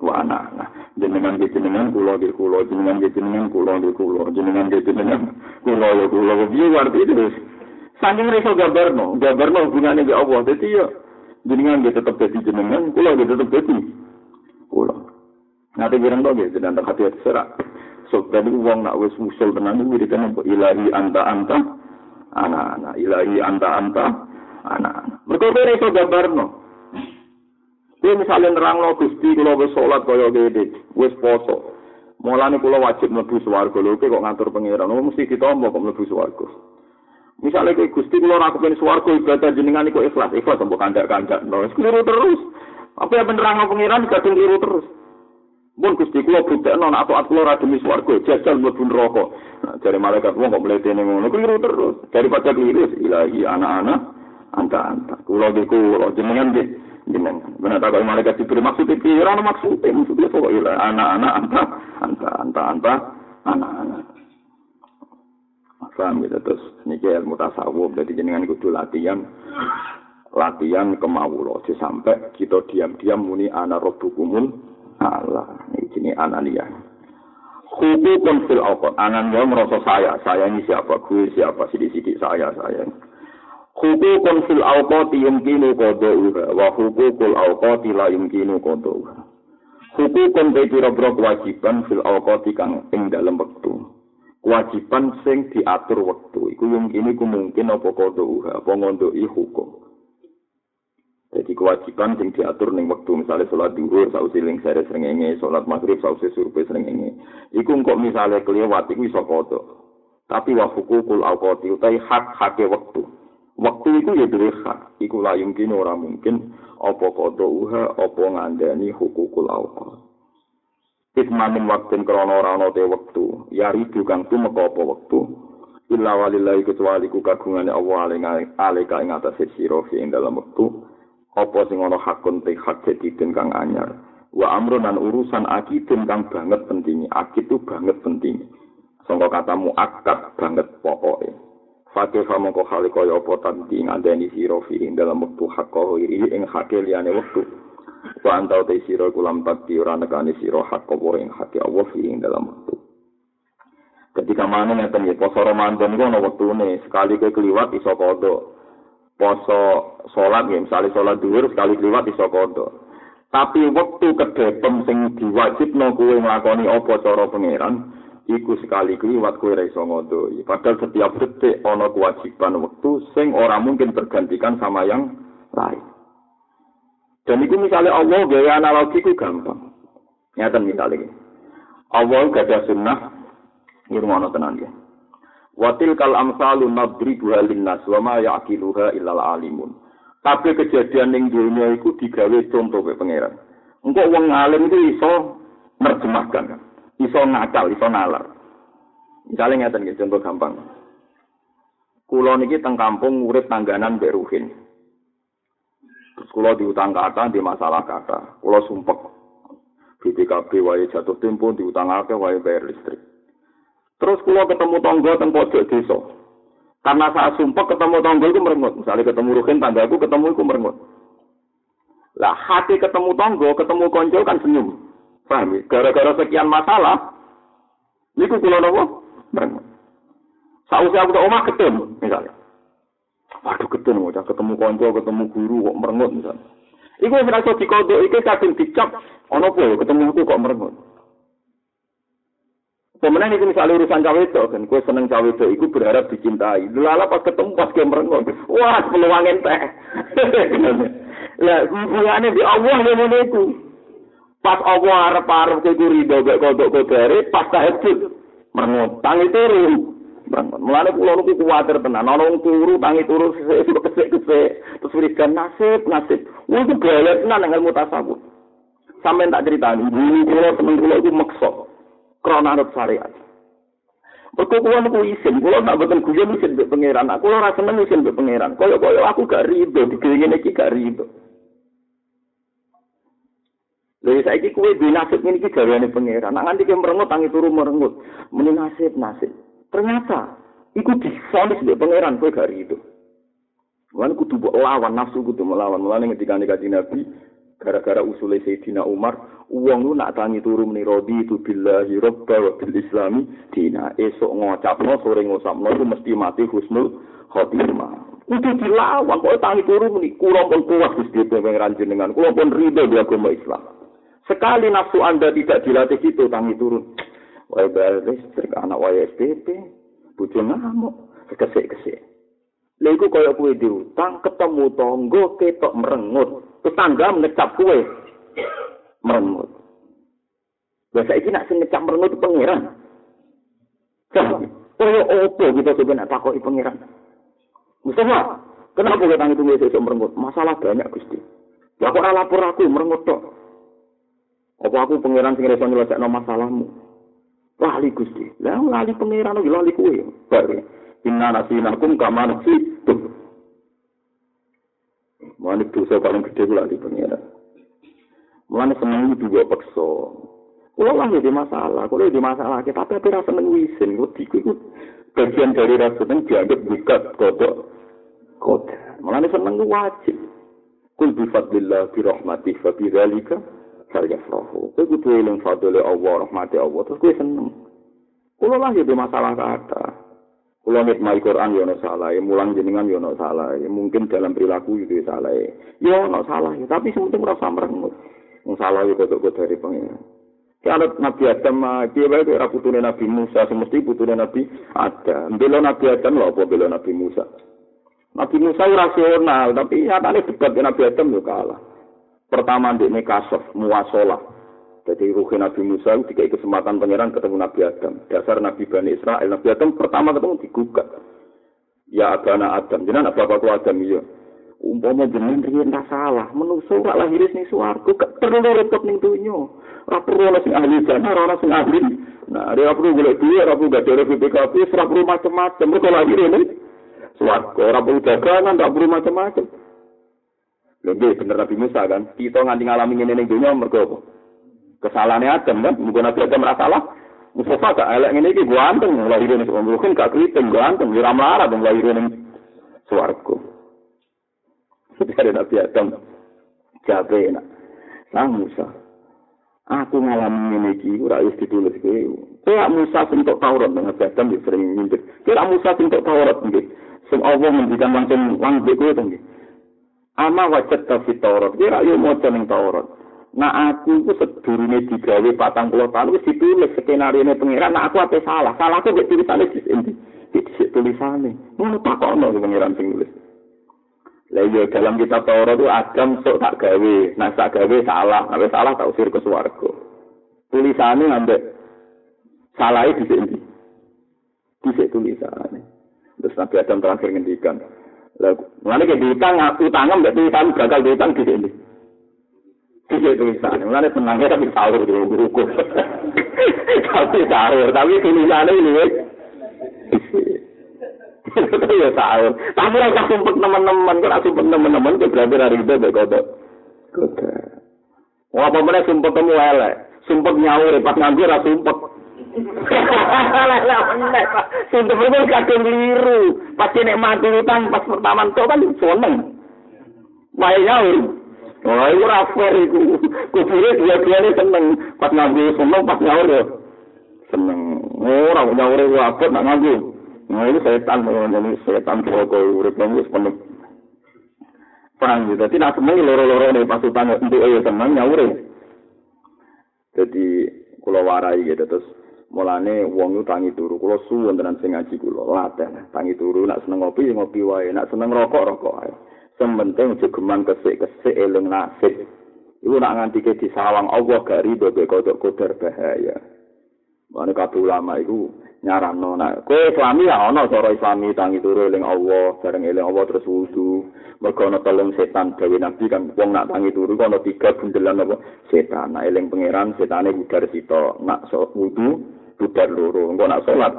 wa ana. Nah jenengan ge jenengan kula ge kula. Jenengan ge jenengan kula ge kula. Jenengan ge jenengan kula ge kula. Piye arti itu saking reso gambarno gambarno hubungane ge Allah. Dadi ya jenengan ge tetep dadi jenengan kula ge tetep dadi kula nanti bilang to ge jenengan tak hati serak so tadi wong nak wis usul tenan iki wiridan ilahi anta anta ana ana ilahi anta anta ana ana mergo reso gambarno Kuwi misale nerangno Gusti kula wis salat kaya ngene, wis poso. Mulane kula wajib mlebu swarga lho, kok ngatur pangeran, mesti ditampa kok mlebu swarga. Misale kowe Gusti kula ora kepen swarga ibadah jenengan iku ikhlas, ikhlas mbok kandak-kandak. Wis keliru terus. Apa yang nerangno pangeran kadung keliru terus. Mun Gusti kula budekno nek atuat kula ora demi swarga, jajal mlebu neraka. Nah, jare malaikat wong kok mletene ngono, keliru terus. Daripada keliru, ilahi anak-anak, anta-anta. Kula ge kula jenengan ge jenengan. Benar tak kalau malaikat diberi maksud itu, ya orang maksudnya, maksudnya pokoknya anak-anak, anta, anta, anta, anta, anak-anak. Paham gitu terus ini ilmu tasawuf jadi jenengan kudu latihan latihan kemaulo sampai kita diam-diam muni ana rabbukumul Allah. Ini sini anania hukukun fil awqat anan merasa saya saya ini siapa? Gue siapa? Sidik-sidik saya saya hukukun fil awqati yumkinu qada'uha wa hukukul awqati la yumkinu qada'uha hukukun te pira-pira kewajiban fil awqati kang ing dalem wektu. Kewajiban sing diatur wektu. Iku yumkinu ku mungkin apa qada'uha apa ngondoki hukum jadi kewajiban sing diatur ning wektu misalnya sholat duhur sausi ling sere srengenge sholat maghrib sausi surpe srengenge iku kok misalnya kelewat iku iso kodok tapi wa hukukul awqati utai hak hake wektu Waktu itu ya duwe hak, iku la yumkin ora mungkin apa kodo uha apa ngandani hukukul awqat. Ismanin waktin krono rano te waktu, ya ribu kang tumeka apa waktu. Illa walillahi kecuali ku kagungane Allah alika ing atas sira ing dalam waktu. Apa sing ana hakun te hak jadiden kang anyar. Wa amrun urusan akidin kang banget penting. Akid itu banget penting. Sangka katamu akad banget pokoke. Fatih sama kau hal kau apa tanti ngandani siro fi ing dalam waktu hak kau iri ing hake liane waktu. Wa antau te siro kulam takti ora nekani siro hak kau ing hake Allah fi ing dalam waktu. Ketika mana ngeten ya poso Ramadan iku ana wektune, sekali kowe kliwat iso kodho. Poso salat ya misalnya salat dhuwur sekali kliwat iso kodho. Tapi waktu kedepem sing diwajibno kowe nglakoni apa cara pangeran, iku sekali kliwat kowe ora iso ngodoi. Padahal setiap detik ana kewajiban waktu sing ora mungkin tergantikan sama yang lain. Dan itu misalnya Allah gaya analogi ku gampang. Nyata misalnya. Allah gak ada sunnah Nirwana tenan ya. Watil kal amsalu nadribuha linnas wa ma ya'qiluha illal alimun. Tapi kejadian ning dunia iku digawe contoh ke pangeran. Engko wong alim itu iso nerjemahkan, iso ngakal, iso nalar. Misalnya ngeten nggih contoh gampang. Kulo niki teng kampung urip tangganan mbek Ruhin. Terus kulo diutang kata di masalah kata. Kulo sumpek. BPKB wae jatuh tempo diutang akeh wae bayar listrik. Terus kulo ketemu tonggo teng pojok desa. Karena saat sumpah ketemu tonggo itu merengut. Misalnya ketemu Ruhin tanggaku ketemu itu merengut. Lah hati ketemu tonggo, ketemu konco kan senyum. Paham ya? Gara-gara sekian masalah, ini kulo nopo merengut. Sausnya aku tak omah ketemu misalnya. Waduh ketemu, ketemu konco, ketemu guru kok merengut misalnya. Iku wis rasa dikodok iki kadung dicap ana apa ketemu aku kok merengut. Pemenang itu misalnya urusan cawe itu kan, gue seneng cawe itu, gue berharap dicintai. Lala pas ketemu pas gue merengut, wah peluang ente. Lah, hubungannya di Allah yang itu. Pas Allah harap harap ke gue ridho gak kodok kodare, pas tahajud merengut, tangi turu. Mulane kula niku kuwatir tenan, ana wong turu tangi turu kesek-kesek, terus wiridan nasib, nasib. Wong itu tenan ilmu tasawuf. Sampai tak ceritani, dulu kula temen kula itu maksud. Krana arep syariat. Mergo kula niku isin, kula tak boten guyon isin mbek pangeran. Aku ora seneng isin mbek pangeran. Kaya-kaya aku gak rido digelingin iki gak rido. Lha saiki kuwe duwe nasib ngene iki gaweane pangeran. Nak nganti ke merengut tangi turu merengut. Meni nasib nasib. Ternyata iku difonis mbek pangeran kowe gak rido. Wan kudu lawan nafsu kudu melawan. Mulane ketika Nabi gara-gara usule Sayyidina Umar uang lu nak tangi turu meni rodi itu billahi robba wa bil islami dina. Esok ngocapno sore ngosapno itu mesti mati husnul khotimah. Itu dilawan kok tangi turu meni kula pun kuat Gusti pangeran jenengan kula pun ridho di agama Islam. Sekali nafsu anda tidak dilatih itu tangi turun. Wae bayar listrik anak wae SPP bojo ngamuk kesek-kesek Lha kaya kuwi diutang ketemu tangga ketok merengut tetangga ngecap kue merengut. Biasa ini nak ngecap merengut itu pangeran. Kaya opo kita sebenarnya takoi pangeran. Mustafa, kenapa kita tangi tunggu sesuatu merengut? Masalah banyak Gusti. Ya kok lapor aku merengut tok. Apa aku pangeran sing iso nyelesaikno masalahmu? Lali Gusti. Lah lali pangeran lali kuwe. Bar. Inna nasinakum kama nasitum. Mulane dosa paling gede kula di pengira. Mulane seneng juga pekso. Kulo lah di masalah, kulo di masalah kita tapi rasa seneng wisin, wedi ku bagian dari rasa seneng dianggap bukat kodok kode. Mulane seneng wajib. Kul bi fadlillah bi rahmatih fa bi dzalika falyafrahu. Kowe kudu eling fadlile Allah, rahmati Allah, terus kowe seneng. Kulo lah di masalah kata. Kulo ngitmai Quran yo ono salah, mulang jenengan yo ono salah, mungkin dalam perilaku itu salah. Yo ono salah, tapi sementing ora samrengut. Wong salah yo kok dari pengen. Kalau Nabi Adam, dia baik ora putune Nabi Musa, semesti putune Nabi Adam. Bela Nabi Adam lho apa bela Nabi Musa. Nabi Musa rasional, tapi nyatane debat Nabi Adam yo kalah. Pertama ndekne kasof muasalah. Jadi ruhi Nabi Musa itu kesempatan pangeran ketemu Nabi Adam. Dasar Nabi Bani Israel. Nabi Adam pertama ketemu digugat. Ya abana Adam. Jadi anak bapakku Adam iya. Umpama jenengan riyen ra salah, menungso ora lahir ning swarga, gak perlu repot ning donya. Ora perlu ana sing ahli jana, ora ana sing ahli. Nah, ora perlu golek duit, ora perlu gak ada BPKP, ora perlu macam-macam. Mereka lahir ning swarga, ora perlu dagangan, ora perlu macam-macam. Lha bener Nabi Musa kan, kita nganti ngalami ngene ning donya mergo apa? Kesalahannya Adam kan, mungkin Nabi Adam merasa salah. Mustafa gak elek ini iki gua anteng lahir ini mungkin gak kriting gua anteng ora melarat dong lahir ini swarga. Dari Nabi Adam jabe enak. Sang Musa. Aku ngalami ngene iki ora wis ditulis kowe. Kowe Musa sing tok Taurat nang Adam di sering nyindir. Kowe Musa sing tok Taurat nggih. Sing Allah ngendikan langsung wong kowe to nggih. Ama wajat ta fi Taurat. Kowe ayo maca ning Taurat. Nah aku ku sedurunge digawe patang puluh tahun wis ditulis skenario ini pengiran. Nah aku apa salah? Salahku mek tulisane di sini. Di tulisane. Ngono takokno pengiran sing nulis. Lah iya dalam kitab Taurat itu Adam sok tak gawe, nah tak gawe salah, nek salah tak usir ke swarga. Tulisane ambek salah di sini. Di sini tulisane. Terus Nabi Adam terakhir ngendikan, lah ngene ke diutang utang mbek tulisan gagal diutang di sini. Sini tulisane. Mulane tenangnya tapi sahur di buku. tapi sahur, tapi tulisannya ini ya tahu. Tapi ora sumpet teman-teman, kok sumpet teman-teman kok berarti itu mbek kodok. Kodok. Wah, apa meneh sumpet temu elek. Sumpet nyaur pas nganggur ora sumpet. Sumpet itu kadang keliru. Pas nek mati utang pas pertama itu kan seneng. Wae nyaur. Wah, itu ora fair iku. Kupure dua-duane seneng. Pas nganggur seneng, pas nyaur ya. Seneng. Ora nyaur iku abot nak nganggur. Nah ini setan, ini setan pokok urip wis penuh. Perang gitu. Jadi nak seneng loro-loro nih pas utang untuk ayo seneng nyaure. Jadi kula warai gitu terus mulane wong tangi turu kula suwun tenan sing ngaji kula latih tangi turu nak seneng ngopi ngopi wae nak seneng rokok rokok wae sementing aja geman kesik-kesik eling nasib. Iku nak nganti ke disawang Allah gak rido be kodok kodar bahaya. Mana kabeh ulama iku nyaranno nek kowe islami ya ana cara islami tangi turu eling Allah bareng eling Allah terus wudu. Mergo ana telung setan gawe nabi kan wong nak tangi turu ana tiga bundelan apa? Setan nak eling pangeran setane budar sito nak so, wudu budar loro. Engko nak salat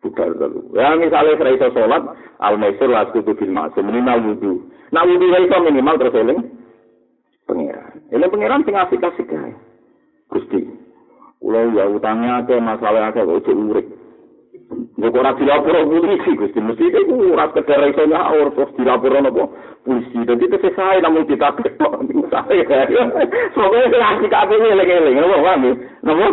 budar telu ya misale ora iso salat al maisur la kudu bil masum minimal wudu nak wudu iso minimal terus eling pangeran eling pangeran sing asik-asik ae Gusti Kulo ya utangnya ke masalah akeh cek urip. Nek ora dilapor polisi Gusti, mesti iku ora kedere iso nyaur terus dilapor napa polisi. Dadi itu sesuai namun kita ketok saya. Soale lagi kabeh eling-eling, napa paham? Napa?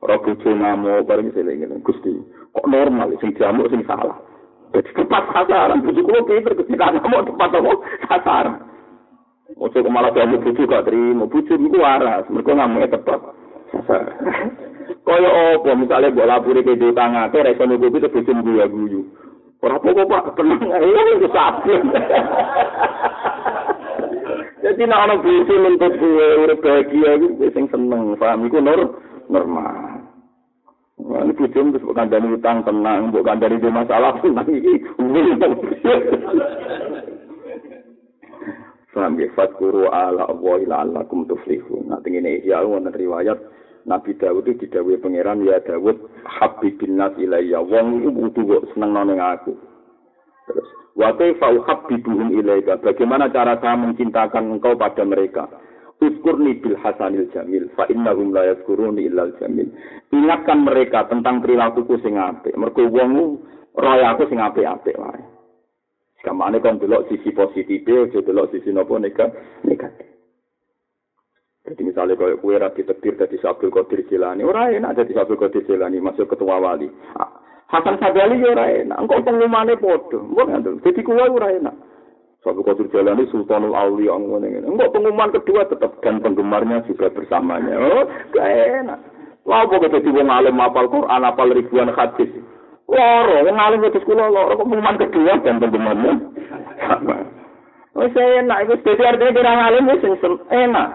Ora bojo namo bareng eling-eling Gusti. Kok normal sing diamuk sing salah. Jadi tepat sasaran, bojo kulo pinter Gusti kan mau tepat apa sasaran. Ojo malah diamuk bojo gak terima, bojo niku waras, mergo ngamuke tepat. Kaya apa misale mbok lapuri ke utang ate ra iso nutupi terus bojo guyu guyu. Ora apa-apa Pak, tenang ae iki sapi. Jadi nek ana bojo nuntut kuwe urip bahagia iku sing seneng, paham iku nur normal. Ini bojo terus mbok kandhani utang tenang, mbok kandhani di masalah tenang iki. Paham ya, fatkuru ala Allah ila alakum tuflihun. Nah, ini ya, wonten riwayat, Nabi Dawud itu didawai pangeran ya Dawud habibin nas ilayya. Wong itu butuh kok seneng nang aku. Terus wa uhabbibuhum ilayka? Bagaimana cara saya mencintakan engkau pada mereka Uskurni bil hasanil jamil fa innahum la yazkuruni illal jamil ingatkan mereka tentang perilakuku sing apik mergo wong roya aku sing apik-apik wae Kamane kon delok sisi positif, aja delok sisi nopo negatif. Jadi misalnya kalau kue rapi terbir dari Sabdul Qadir Jilani, ora enak jadi Sabdul Qadir Jilani masuk ketua wali. Ah, Hasan Sadali ya ora enak, engkau pengumumannya podo, engkau Jadi kue ora enak. Sabdul Qadir Jilani Sultanul Aulia ngene ngene. Engkau pengumuman kedua tetap dan penggemarnya juga bersamanya. Oh, gak enak. Wah, pokoknya jadi wong alim apal Quran, apal ribuan hadis. Loro, wong alim itu sekolah loro, pengumuman kedua dan penggemarnya sama. Oh, saya enak, itu jadi artinya kira alim itu enak.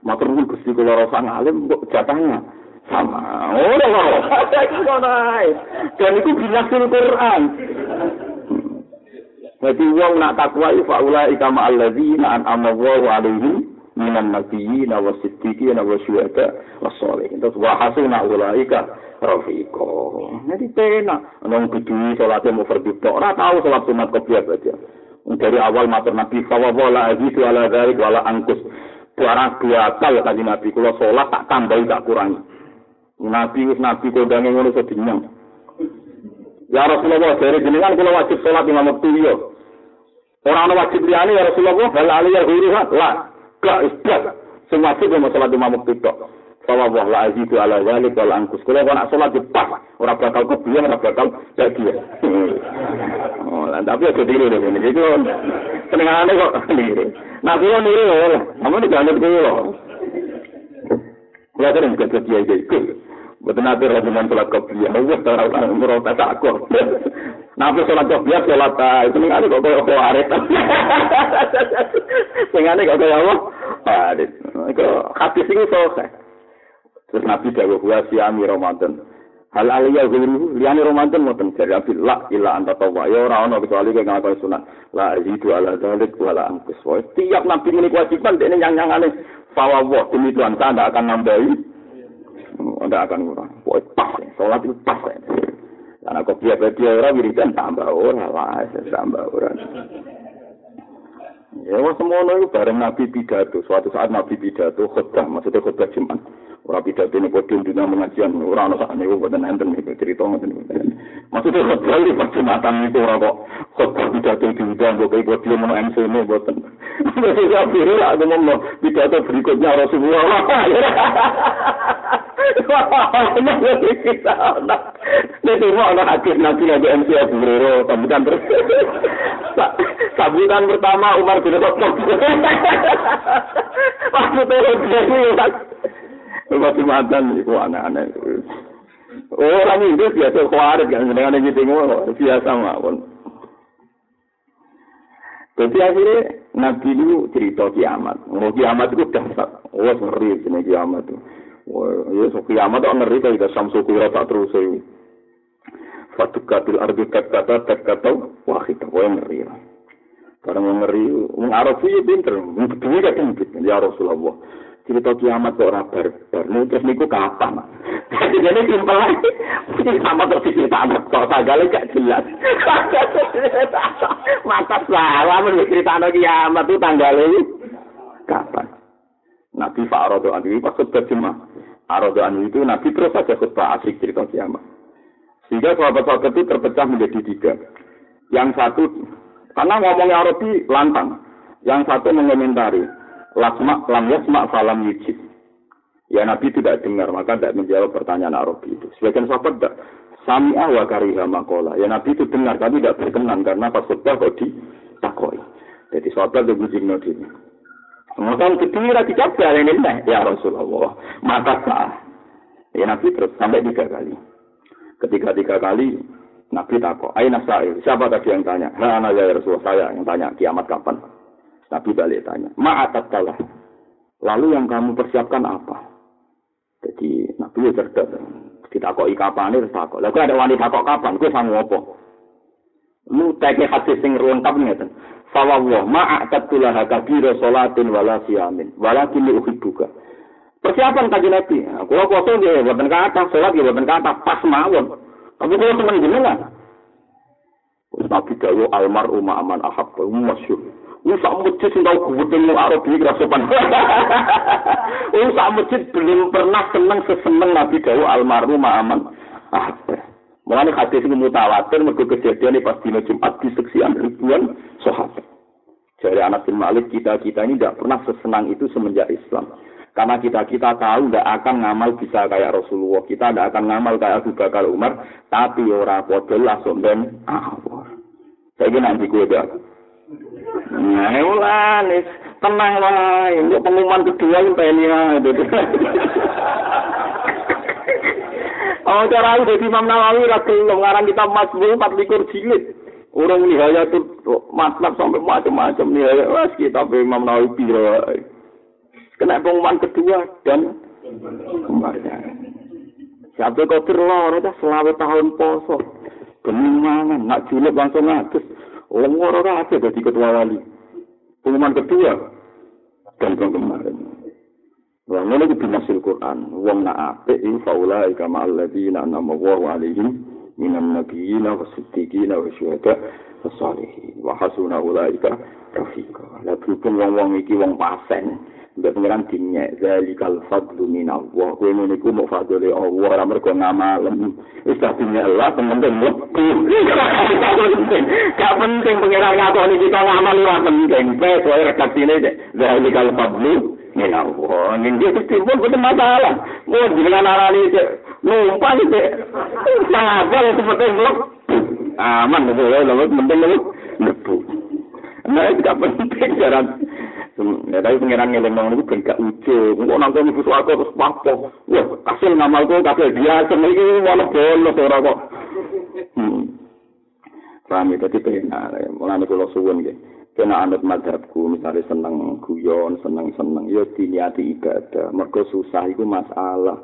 Matur nuwun Gusti kula rasa ngalim kok jatahnya sama. Ora ora. Dan itu binasul Quran. Jadi wong nak takwa iku faula ika ma alladzina an'ama Allahu alaihim minan nabiyyin wa siddiqin wa syuhada wa sholihin. Terus wa hasuna ulaika rafiqa. Jadi pena nang kudu salat mau fardhu ora tahu salat sunat kopiah aja. Dari awal matur Nabi sallallahu alaihi wa angkus barang biasa ya kanjeng Nabi kula salat tak tambahi tak kurangi. Nabi wis nabi kondange ngono iso dinyang. Ya Rasulullah dari jenengan kula wajib salat lima waktu. Ora ana wajib liyane ya Rasulullah, bal ali ya guru la. Lah, kok istiqomah sing wajib mau salat imam waktu itu. Sawabah la azizu ala walik wal angkus. Kula kau nak sholat di pas, orang bakal kau ora orang bakal jadi ya. Oh, tapi aku diri deh ini. Jadi kau kok diri. Nabi yang diri ya, kamu di jalan itu loh. Kau sering kerja dia jadi. Betul nabi rasulullah sholat kau beli, Allah tahu orang merawat tak kau. Nabi sholat kebiang, sholat itu nih ada kok kau kau arit. Senengane kok kau apa? Arit. Itu hadis ini selesai. Terus Nabi dawuh wa siami Ramadan. Hal aliyah guru liyane Ramadan ngoten jare Nabi la ila anta tawa ya ora ono kecuali kowe ngakoni sunat. La zidu ala dzalik wa la angkus. Tiap Nabi ini kewajiban dene yang nyangane fawawa demi Tuhan saya tidak akan nambahi. Tidak akan kurang. Pokoknya pas. Sholat itu pas. Karena kok dia dia orang wiridan tambah orang lah, tambah orang. Ya, semua itu bareng Nabi pidato. Suatu saat Nabi pidato khutbah, maksudnya khutbah Jumat. Ora pidato ini podium dina pengajian, ora ana sak niku boten enten iki cerita ngoten niku. Maksudnya khotbah iki pas jumatan itu ora kok khotbah pidato diundang kok iki podium ono MC ne boten. Wis ya biru lah ngomong pidato berikutnya Rasulullah. Nek mau ana hadis nabi lagi MC Abu Hurairah sambutan terus. Sambutan pertama Umar bin Khattab. Maksudnya Masih mantan itu aneh-aneh. Orang itu biasa kuarit kan, dengan gitu biasa mawon. Jadi akhirnya Nabi itu cerita kiamat. Oh kiamat itu dahsyat. Oh ngeri ini kiamat itu. Oh ya so kiamat itu ngeri kalau kita samsu kira tak terus itu. Fatukatil ardi kata kata wahid. Oh ngeri. Karena ngeri, Arab itu pinter, betul kan ya Rasulullah. Cerita kiamat kok ora barbar. Nih terus niku kapan? Jadi simpel aja. Kiamat terus diceritakan kok sagale gak jelas. Mata salah men diceritakan kiamat itu tanggalnya kapan? Nabi Fa'arodo Anu pas khutbah Jumat. Arodo Anu itu Nabi terus saja khutbah asik cerita kiamat. Sehingga sahabat-sahabat itu terpecah menjadi tiga. Yang satu, karena ngomongnya Arabi lantang. Yang satu mengomentari, lasma lam yasma falam yujib. Ya Nabi tidak dengar, maka tidak menjawab pertanyaan Arabi itu. Sebagian sahabat tidak. Sami'ah wa kariha makola. Ya Nabi itu dengar, tapi tidak berkenan karena pas khutbah kok ditakoi. Jadi sahabat itu bujing ini. Ngomong kedua dicoba ini ya Rasulullah. Maka sah. Ya Nabi terus sampai tiga kali. Ketika tiga kali Nabi takut. Aina sa'il. Siapa tadi yang tanya? Nah, ya Rasulullah saya yang tanya kiamat kapan? Nabi balik tanya, ma'atat kalah. Lalu yang kamu persiapkan apa? Jadi Nabi ya cerdas. Kita kok kapan ini tak kok. Lalu ada wanita kok kapan? Gue sama apa? Lu teke hadis sing lengkap ngeten. Fawwah ma'atat tulah kabira salatin wala siyamin. Walakin uhibbuka. Persiapan kaji Nabi. Kalau kosong dia buatan kata, sholat dia buatan kata, pas mawon. Tapi kalau teman jenengan. Nabi dawo almar umma aman ahab, masyur. Wong sak masjid sing tau gudeng ning Arab iki ra sopan. Wong sak masjid belum pernah seneng seseneng Nabi Dawu almarhum aman. Ah. Mulane hadis iki mutawatir mergo kejadian pas dina Jumat diseksian ribuan sahabat. Jadi anak bin Malik kita-kita ini tidak pernah sesenang itu semenjak Islam. Karena kita-kita tahu tidak akan ngamal bisa kayak Rasulullah. Kita tidak akan ngamal kayak Abu Bakar Umar. Tapi orang podol langsung dan awal. Saya nanti gue Nah, ulah tenang lah. Untuk pengumuman kedua yang pengen ya. Oh, cara itu jadi Imam Nawawi lagi ngarang kita masbul empat likur jilid. Orang nihaya itu matlab sampai macam-macam nihaya. Wah, kita Imam Nawawi pira. Kena pengumuman kedua dan kemarin. Siapa kau terlor, selawe tahun poso. Keminangan, nak julep langsung ngatus. Wong ora ora ada jadi ketua wali. Pengumuman kedua dan kemarin. Wong ngono iki binasil Quran. Wong nak apik iki faula ika ma'al ladzina anama wa alaihim minan nabiyina wasiddiqina wasyuhada wasalihin. Wa hasuna ulaika rafiqa. Lah wong-wong iki wong pasen. Mbak pengiran dinyek zalikal fadlu minallah. Kowe ngene iku mau fadle Allah ora mergo ngamalem. Wis dadi Allah penting mlebu. Gak penting pengiran ngakoni kita ngamal ora penting. Wes kowe redaksine zalikal fadlu Ya Allah, ini dia ketimbun betul masalah. Mau dengan arah ini numpang cek. Sabar penting belum. Aman itu ya, penting itu nebu. Nah itu gak penting jaran. Ya tapi pengiran ngeleng nong itu gak ujung. Kok nonton ibu suarga terus papo. Wah, kasil ngamalku, kasil dia. Ini malah bolos orang kok. Ya, jadi pengen. Mulai kalau suwun gitu. kena anut madhabku misalnya seneng guyon seneng seneng ya diniati ibadah mergo susah iku masalah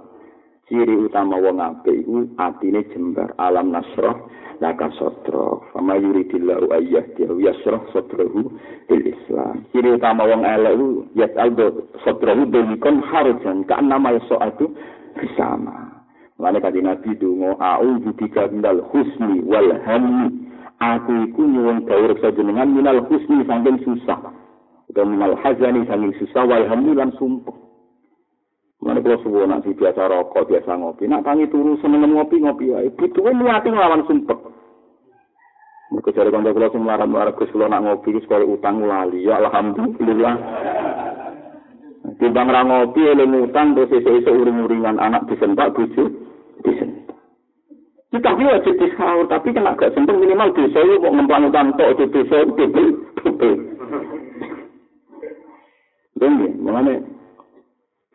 ciri utama wong apik iku atine jembar alam nasrah laka sotro fama yuridillahu ayyah dia yasrah sotrohu bil islam. Ciri utama wong elek iku yas aldo sotrohu delikon harujan ka nama soatu bersama. Lalu kata Nabi Dungo, A'udhu bika minal husni wal hamni aku iku nyuwun dawuh reksa jenengan minal husni saking susah. Utawa minal hazani saking susah wal hamni lan sumpah Mana kalau sebuah nanti biasa rokok, biasa ngopi. Nak tangi turu seneng ngopi, ngopi ya. Butuhnya niati ngelawan sumpah. Mereka cari kantor kalau semua marah marah gus nak ngopi, gus kalau utang lali. Ya alhamdulillah. Timbang ra ngopi, eling utang, terus esok-esok uring-uringan anak disentak, bujuk, disentak. Kita ini wajib disaur, tapi kena agak sentuh minimal desa itu mau ngemplang utang tok itu desa itu double, double. Mengenai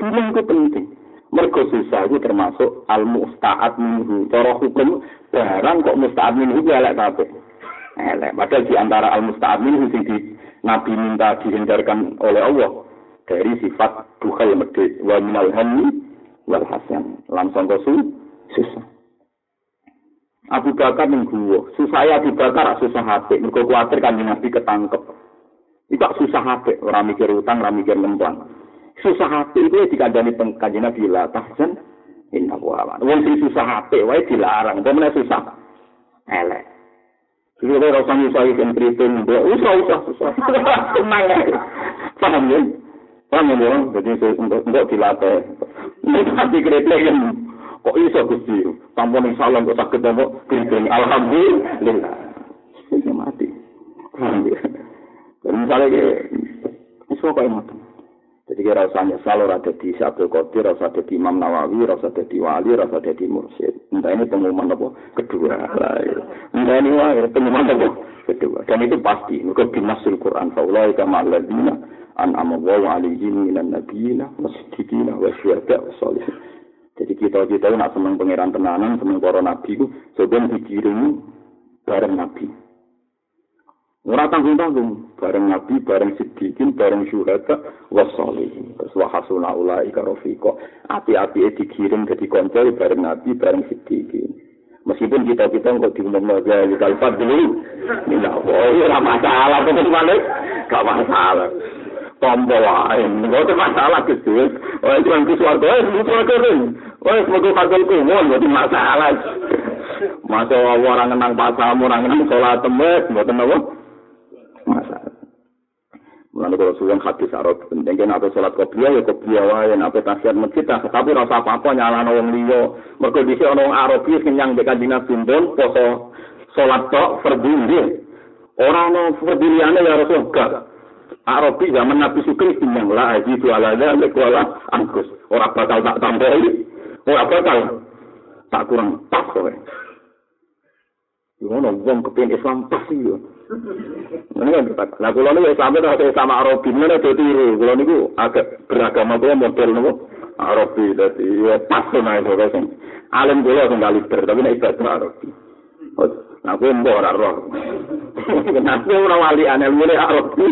bilang itu penting. Mergo susah itu termasuk al musta'ad minhu. Cara hukum barang kok musta'ad minhu itu elek kabeh. Elek. Padahal di antara al musta'ad minhu sing di Nabi minta dihindarkan oleh Allah dari sifat bukhal medit wa minal hamni wal hasan. Langsung kosu susah. Abu Bakar ning guwa. Susah Abu Bakar susah hati. Mergo kuwatir kan Nabi ketangkep. Itu susah hati. Ora mikir utang, ora mikir lempang. Susah hati itu dikandani kanjeng Nabi la tahzan inna wa Wong sing susah hati wae dilarang. Meneh susah? Elek. Jadi kalau rasa nyusah ikan keriting, usah usah susah. Tenang ya. Paham ya? Paham ya? Jadi untuk, untuk dilatih. Nanti keriting kok iso Gusti sampun ing salam kok saged apa keriting alhamdulillah wis mati dan misalnya ke iso kok ngoten jadi kira usah nyesal ora dadi Abdul Qadir ora usah Imam Nawawi ora usah dadi wali ora usah dadi mursyid. Entah ini pengumuman apa? Kedua. Entah ini wae pengumuman apa? Kedua. Dan itu pasti. Mereka binasul Quran faulai kama alladzina an amawwa alaihim minan nabiyina wasiddiqina wasyuhada wassalihin Jadi kita kita nak seneng pangeran tenanan, seneng para nabi ku, sebenarnya dikirim bareng nabi. Ora tanggung tanggung, bareng nabi, bareng sidikin, bareng syuhada, wasolihin. Terus wahasuna ulai karofiko. Api-api dikirim jadi konco bareng nabi, bareng sidikin. Meskipun kita kita nggak diundang lagi di kalfat dulu, ini nggak boleh, nggak masalah, bagaimana? Gak masalah. tombo wae. Ngoten masalah Gusti. Oh, itu kan suwarga, eh, suwarga kan. Oh, semoga kadal kumon, ngoten masalah. Masa orang ngenang pasamu, orang ngenang sholat temet, ngoten apa? Mulane kalau suwun hadis arep penting kan apa salat kopiah ya kopiah wae nek apa tasbih masjid tapi rasa apa-apa nyalano wong liya. Mergo dhisik ana wong Arabi sing nyang dekat dinas Bindon poso salat tok fardhu Ora ana fardhu liyane ya Rasul gak. Arabi zaman Nabi Sugeng bilang lah haji itu ala dzalik wala angkus. Ora bakal tak tambahi. Ora bakal tak kurang pas kowe. Ngono wong kepengin Islam pas iki yo. Nah, kalau ini sampai nanti sama Arabi, mana itu tiru. Kalau ini agak beragama itu model itu. Arabi, jadi ya pas itu naik. Alam gue langsung gak liter, tapi naik batu Arabi. Nah, gue mbak orang roh. Kenapa orang wali aneh mulai Arabi?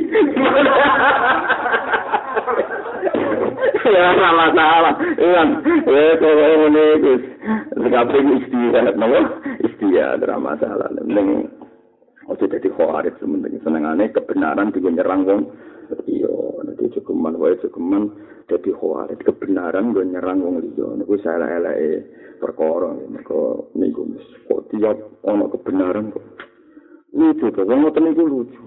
Ya, salah-salah. Iman, ya, kalau ini, sekaligus istri, kan, istri, ya, drama salah. Ini, ojo dadi khawarit sementing senengane kebenaran digo nyerang wong. Iya, nanti cukuman wae cukuman dadi khawarit kebenaran go nyerang wong liya. Niku salah-elake perkara niku niku kok tiap ana kebenaran kok lucu to wong ngoten niku lucu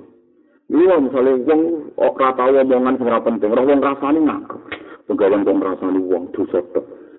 Iya, misalnya wong ora tau omongan sing ora penting, ora wong rasane nganggo. Pegawai wong rasane wong dosa.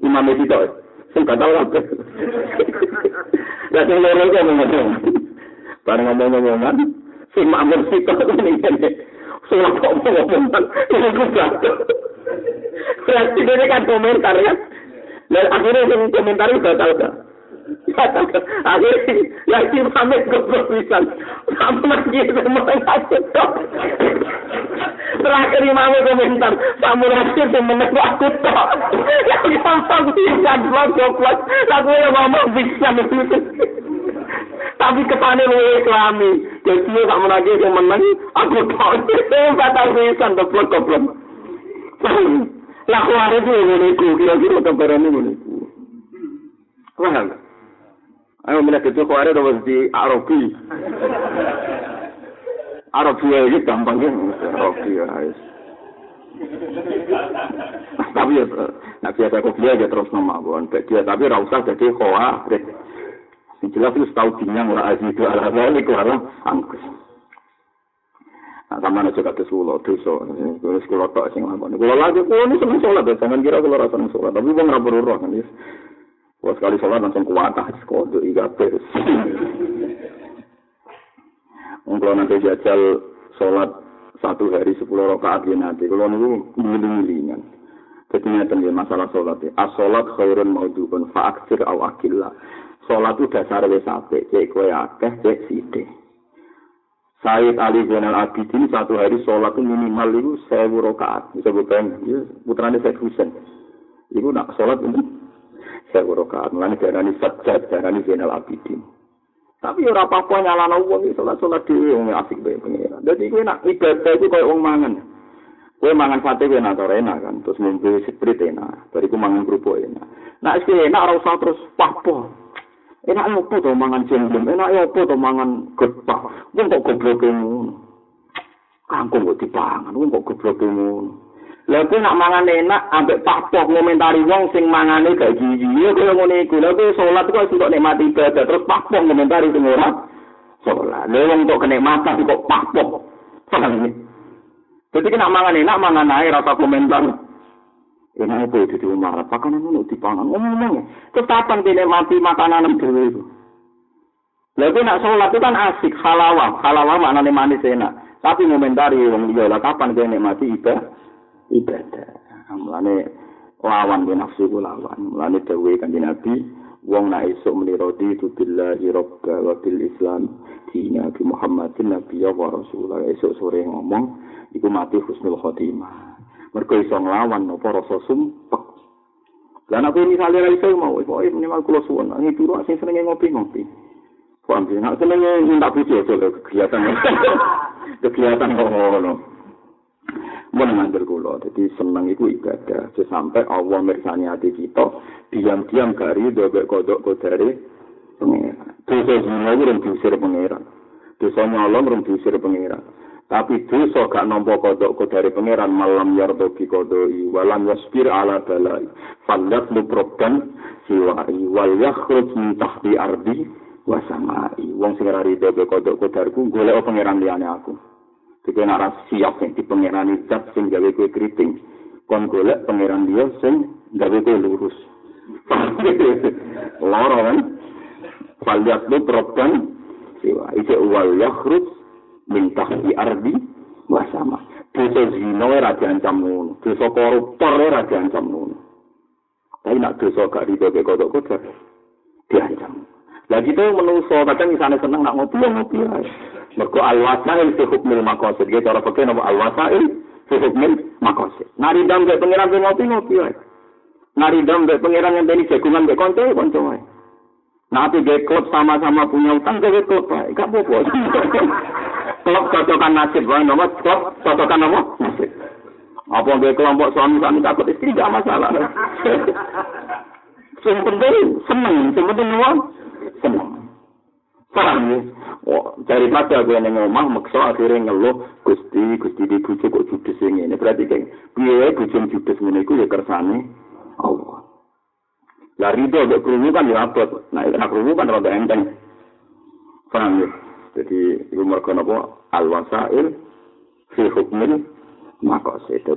imam itu itu, sing gak tahu apa. Lah sing loro kok ngomong. Bareng ngomong-ngomongan, sing makmur sitok ini kene. Sing kok ngomong-ngomongan, ini ku gak. Berarti dia kan komentar ya. Dan akhirnya yang komentar itu gak? Akhirnya, pamit ke provisan. Kamu lagi semua takut. Terakhir komentar, semenang aku tak. Yang gampang bisa blok-blok. Aku yang ngomong begitu. Tapi. Jadi kamu lagi aku. Batal pisan, goblok-goblok. Lah kuare itu ngene iku, kira-kira kabarane ngene? Ayo mulai gede kok ada terus di Arabi. Arabi ya gitu gampang ya. Arabi ya guys. Tapi ya, nah biasa kok dia aja terus nama bukan dia. Tapi rasa jadi koa. Jelas itu tahu dinya nggak aja itu alasnya ini karena angkus. Nah, sama aja kata sulo, tuso, terus kalau tak sing ngapain? Kalau lagi, oh ini seneng sholat, jangan kira kalau rasa seneng sholat, tapi wong gua nggak berurusan ini. Kulo sekali sholat langsung kuatah. Kulo iga terus. Kulo nanti jajal sholat satu hari sepuluh rakaat ya nanti. Kulo niku ngiling-ngilingan. Jadi ini masalah sholat. As-sholat khairun maudubun fa'aksir awakillah. Sholat itu dasar wis apik. Cek kue akeh, cek sidik. Said Ali Zainal Abidin satu hari sholat itu minimal itu sewu rokaat. Bisa bukan, ya, putranya Said Husain. Itu nak sholat itu sewu rokaat mulane diarani sajad diarani zainal abidin. Tapi ora apa-apa nyalana wong iki salat salat dhewe wong asik bae pengen dadi kuwi nak ibadah iku koyo wong mangan. Kowe mangan sate kowe nak enak kan terus mimpi sprite enak bari mangan kerupuk enak. Nak iki enak ora usah terus papo enak opo to mangan jendem enak opo to mangan getah? Wong kok goblok e ngono. Kangkung kok dipangan wong kok goblok e ngono. Lah kuwi nak mangan enak ambek papok ngomentari wong sing mangane gak gizi. Ya kaya ngene iku. Lah kuwi salat kok kok nikmati ibadah terus papok ngomentari sing ora salat. Lah wong kok kenikmatan kok papok. Jadi kena mangan enak, mangan air, rasa komentar. Enak itu di rumah, pakanan itu dipangan. Ngomong-ngomong ya, terus kapan dia mati makanan itu itu? Lalu nak sholat itu kan asik, halawah. Halawah maknanya manis enak. Tapi ngomentari wong liya lah kapan dia nikmati ibadah? Ibadah. Mulane lawan dia nafsu ku lawan. Mulane dewe kan Nabi, wong nak esuk menirodi itu billahi rabba wa bil islam dina bi Muhammadin nabi wa rasulullah esuk sore ngomong iku mati husnul khotimah. mergo iso nglawan apa rasa sumpek. Lan aku misalnya ra iso mau, kok minimal kula suwun, nang turu sing senenge ngopi-ngopi. Paham ya, nek senenge minta puji aja kegiatan. kegiatan kok ngono. Mun mandir kula, dadi seneng iku ibadah. Sampai Allah mirsani hati kita, diam-diam gari dobek kodok kodare pengeran. Dosa zina itu diusir pengeran. Dosa nyolong rum diusir pengeran. Tapi dosa gak nampa kodok dari pangeran malam yardo ki kodoi walam yaspir ala balai. Falyat luprokan siwai wal yakhruj min tahti ardi wasamai. Wong sing ora rido be kodok kodariku golek pangeran liyane aku. Dike nak siap sing di pangeran zat sing gawe kowe kriting. Kon golek pangeran dia sing gawe kowe lurus. Loro kan? Falyat luprokan siwai. Ije wal yakhruj mintah di ardi wasama. Dosa zina ora diancam ngono, dosa koruptor ora diancam ngono. Tapi nak dosa gak rido ke kodok kodok diancam. Lah gitu menungso kadang misalnya seneng nak ngopi ngopi ae. Mergo al-wasail fi hukmil maqasid. Gitu cara pakai nama al-wasail fi hukmil maqasid. Nari dam ke pengiran ngopi ngopi ae. Nari dam ke pengiran yang tadi jagungan ke konco konco ae. Nanti gak klub sama-sama punya utang gak klub ae. Gak apa-apa. klub cocokan nasib wae nomor klub cocokan apa nasib apa dia kelompok suami suami takut istri gak masalah sing penting seneng penting uang seneng Paham ya? Oh, daripada gue yang ngomong, maksa akhirnya ngeluh, gusti, gusti di bujuk kok judes yang ini. Berarti kan, biaya bujuk judes ini, ya kersane Allah. Lah ridho untuk kerungu kan ya abot. Nah, itu kerungu kan rada enteng. Paham ya? Jadi, itu mereka apa? Al-wasail, fi hukmil, maka saya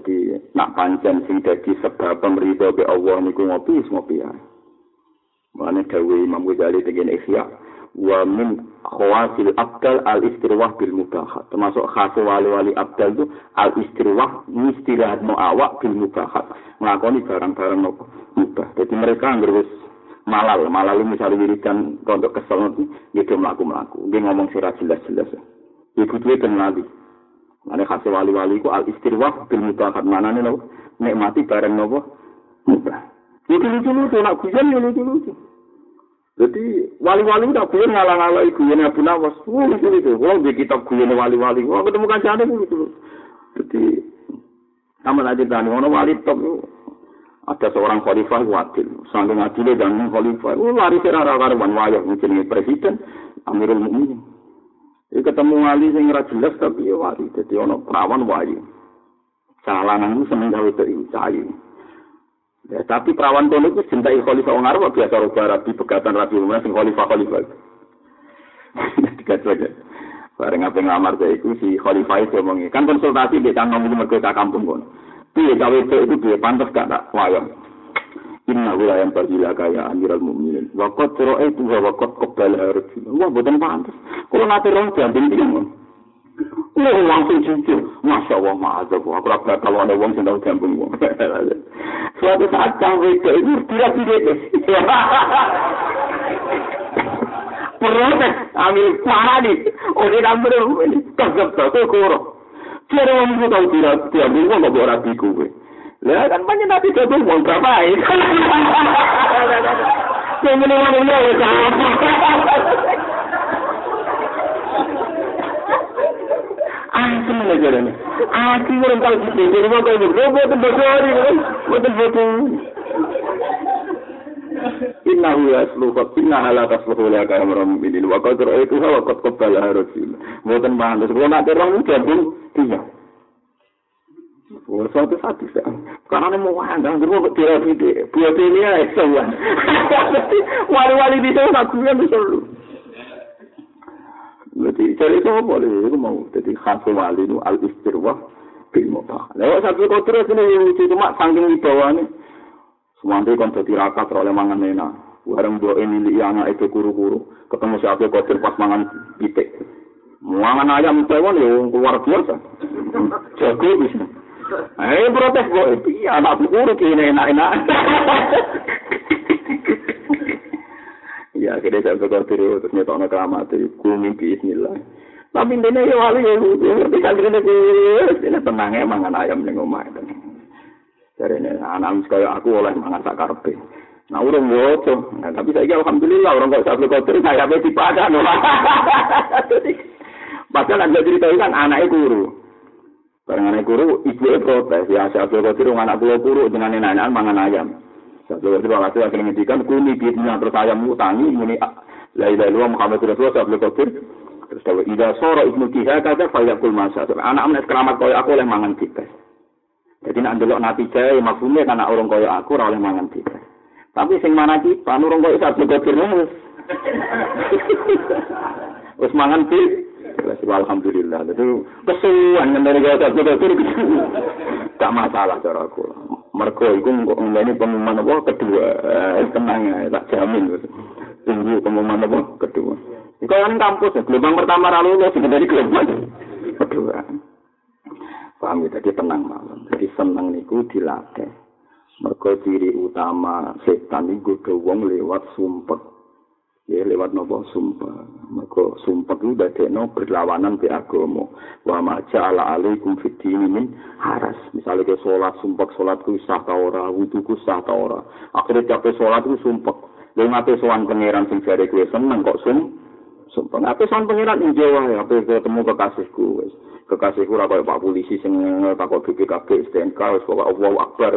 nak pancen sing dadi sebab pemrida ke Allah niku ngopi ngopi ya. Mana dawe Imam Ghazali dengan ikhya wa min khawasil abdal al istirwah bil mubahat termasuk khas wali-wali abdal itu al istirwah istirahat no awak bil mubahat ngelakoni barang-barang mubah. Jadi mereka terus malal. Malal misalnya wiridan untuk kesel nanti dia melaku melaku dia ngomong sirah jelas-jelas. Ya ibu dia kenali Ada khas wali-wali ku al istirwah bil mubahat mana nih nopo? Nikmati barang nopo? Mubah itu lucu-lucu nak guyon lucu-lucu Jadi wali-wali udah guyon ngalang-alang guyon Abu Nawas. Wah, lucu itu. Wah, di kitab guyon wali-wali. Wah, ketemu kancane lucu. Jadi sama aja tani ono wali top ada seorang khalifah wadil. Saking adile dan khalifah. Oh, lari serara karuan wayah jenenge presiden Amirul Mukminin. Iki ketemu wali sing ora jelas tapi ya wali. Jadi ono perawan wali. Calangan seneng gawe itu Ya, tapi perawan kono itu cintai khalifah wong Arab biasa rubah rabi pegatan rabi umumnya sing khalifah khalifah. Tiga. Bareng apa ngamar saya itu si khalifah itu ngomongi. Kan konsultasi dia kan ngomong mereka ke kampung kono. Piye gawe itu itu piye pantas gak tak wayang. Inna wilayah pergila kaya amiral mu'minin. Wakot cero'e itu wakot kebal harus. Wah, bukan pantas. Kalau nanti orang jantin Oh, wong sing jujur. Masya Allah, maaf. Aku rapat kalau ada wong sing tau jambung. Suatu saat jam itu, itu tidak tidak. Protes, ambil parah nih. Oh, ini nampil rumah ini. Kegep, tau, kekoro. Jadi wong itu tau tidak, tidak bingung, gak boleh rapi kue. Lah, kan banyak nanti jatuh, wong berapa ini. Kemudian asem lho jarene. Ati ora kok iki dhewe kok iki robot bosori kan. Boten boten. Inna hu yaslu fa inna ala tasluhu la ka amram bidin wa qad ra'aytu wa qad qabala rasul. Boten pantes kok nak terang gabung iya. Oh, satu satu sih. Karena mau wanda, nggak mau tidak tidak. Buat ini ya, semua. Wali-wali di sana aku bisa Jadi cari itu apa nih? Itu mau jadi khas wali itu al istirwah bil mubah. Lewat satu kotor sini yang lucu cuma saking di bawah nih. Semuanya kan jadi rakat oleh mangan nena. Bareng dua ini li anak itu kuru-kuru. Ketemu si Abdul Qadir pas mangan pitik. Mangan ayam tewon ya luar biasa. Jago bisa. Eh protes kok. Iya anak kuru kini enak-enak. Ya, akhirnya saya berkotir, terus nyetok keramat, ku mimpi bismillah. Tapi ini ya wali ya, ngerti akhirnya ku, ini tenangnya mangan ayam ning omah. Jadi ini anak kayak aku oleh mangan sak karpe. Nah, urung woco. Nah, tapi saya alhamdulillah orang kok saya berkotir, saya apa dipakai. Padahal anda cerita kan anaknya guru. Barang anaknya guru, ibu protes. Ya, saya berkotir, anak pulau guru, dengan nenek mangan ayam. Sebelum itu orang Aceh akhirnya ngintikan, kuni bidnya terus ayam utangi, muni ah, la ilai luwa Muhammad Rasulullah sahabat kabir. Terus dawa, ida sora ibnu kihal kata, faya masa. Anak menes keramat kaya aku oleh mangan kita. Jadi nak delok nanti saya, maksudnya anak orang kaya aku oleh mangan kita. Tapi sing mana kita, orang kaya sahabat kabir, mulus. Terus mangan kita. Kita. Alhamdulillah. Itu kesuwan dari kata kotir Gak masalah cara aku. mergo iku kok ngene pengumuman apa? Kedua. Eh, tenang ya tak jamin. Tunggu pengumuman apa? Kedua. Iku kan kampus ya gelombang pertama ya sudah dari gelombang. Kedua. Paham ya? Jadi tenang malam jadi seneng niku dilatih. Mergo ciri utama setan iku wong lewat sumpah ya lewat nopo? Sumpah. Maka sumpah itu dadekno berlawanan di agama. Wa maja ala alaikum fitini min haras. Misalnya ke sholat sumpah sholat ku sah ora? Wudu ku sah ora? Akhirnya capek sholat ku sumpah. Lalu ngapain soan pangeran sing jari kue seneng kok sum sumpah. Ngapain soan pangeran? Ing jawa ya ngapain ketemu kekasihku wes kekasihku rakyat pak polisi sing takut BPKB STNK wes pokok Allah akbar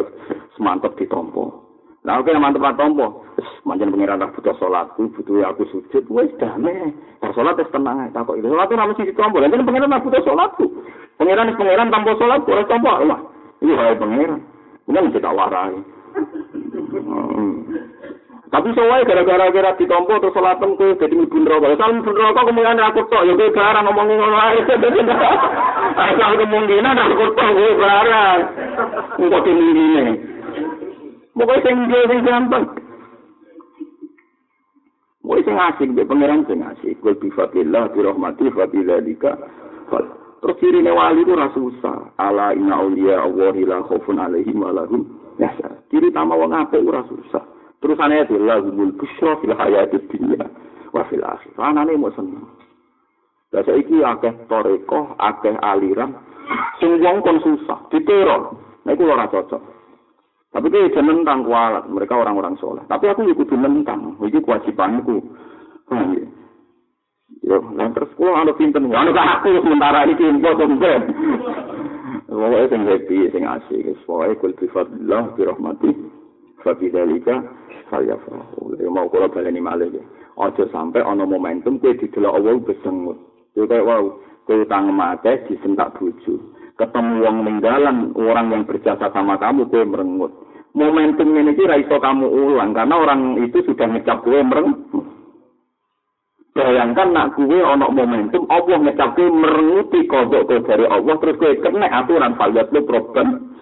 semantap ditompo Nah, oke, mantep lah tompo. Manjan pengiran tak butuh sholatku, butuh aku sujud. Wes, damai. Nah, sholat terus tenang aja. Takut itu. Sholat itu sisi tompo. Dan pengiran tak butuh sholatku. Pengiran is pengiran tanpa sholat, boleh tompo. Wah, ini hai pengiran. Ini mesti tak warai. Hmm. Tapi soalnya gara-gara kira ditompo terus sholatem tuh jadi ibu neraka. Kalau ibu neraka kemungkinan aku tok ya gue barang ngomongin ngono ae. Asal kemungkinan aku tok gue barang. Engko dimingine. Pokoknya sing dia sing gampang. Pokoknya sing asik be pangeran sing asik. Kul bi fadillah bi rahmati fa bi dzalika. Terus ciri wali itu rasa susah. Ala inna awliya Allahi la khaufun alaihim wa lahum yahzan. Ciri tama wong apik ora susah. Terus aneh itu lahumul busra fil hayatid dunya wa fil akhir. Anane mau seneng. Lah saiki akeh toreko, akeh aliran sing wong kon susah, diteror. Nah ora cocok. Tapi itu jangan tentang kualat, mereka orang-orang soleh. Tapi aku ikut nentang, itu kewajibanku. Oh, iya. Yo, nah terus kulo anu pinten, anu kan aku sementara iki info tembe. Pokoknya sing happy, sing asik, pokoknya kul bifadillah, birahmati, fabidhalika, saya fahu. Ya mau kula baleni malih ya. Aja sampai ana momentum kowe didelok Allah besengut. Ya kayak wow, kowe utang mate disentak bojo. Ketemu wong ninggalan orang yang berjasa sama kamu kowe merengut. Momentum ini kira iso kamu ulang karena orang itu sudah ngecap kowe merengut. Bayangkan nak kue ono momentum Allah ngecap kowe merenguti kodok kowe dari Allah terus kowe kena aturan faliat lu problem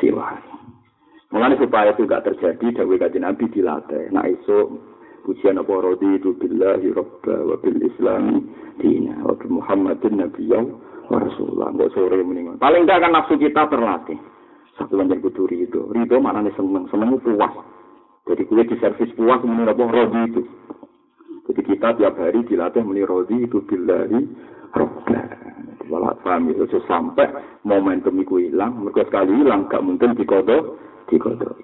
siwai. Mengenai supaya itu gak terjadi, dawe kaji Nabi dilatih. Nah iso pujian apa rodi itu billahi rabba wa islami dina wa muhammadin nabiyyaw wa rasulullah. Nggak sore mendingan. Paling gak kan nafsu kita terlatih. Satu lanjut kudu ridho. Ridho mana nih seneng. Seneng puas. Jadi kue di servis puas menurut apa rodi itu. Jadi kita tiap hari dilatih meni rodi itu billahi rabba. Walau paham itu sampai momentum itu hilang, mereka sekali hilang, gak mungkin dikodok, dikodok.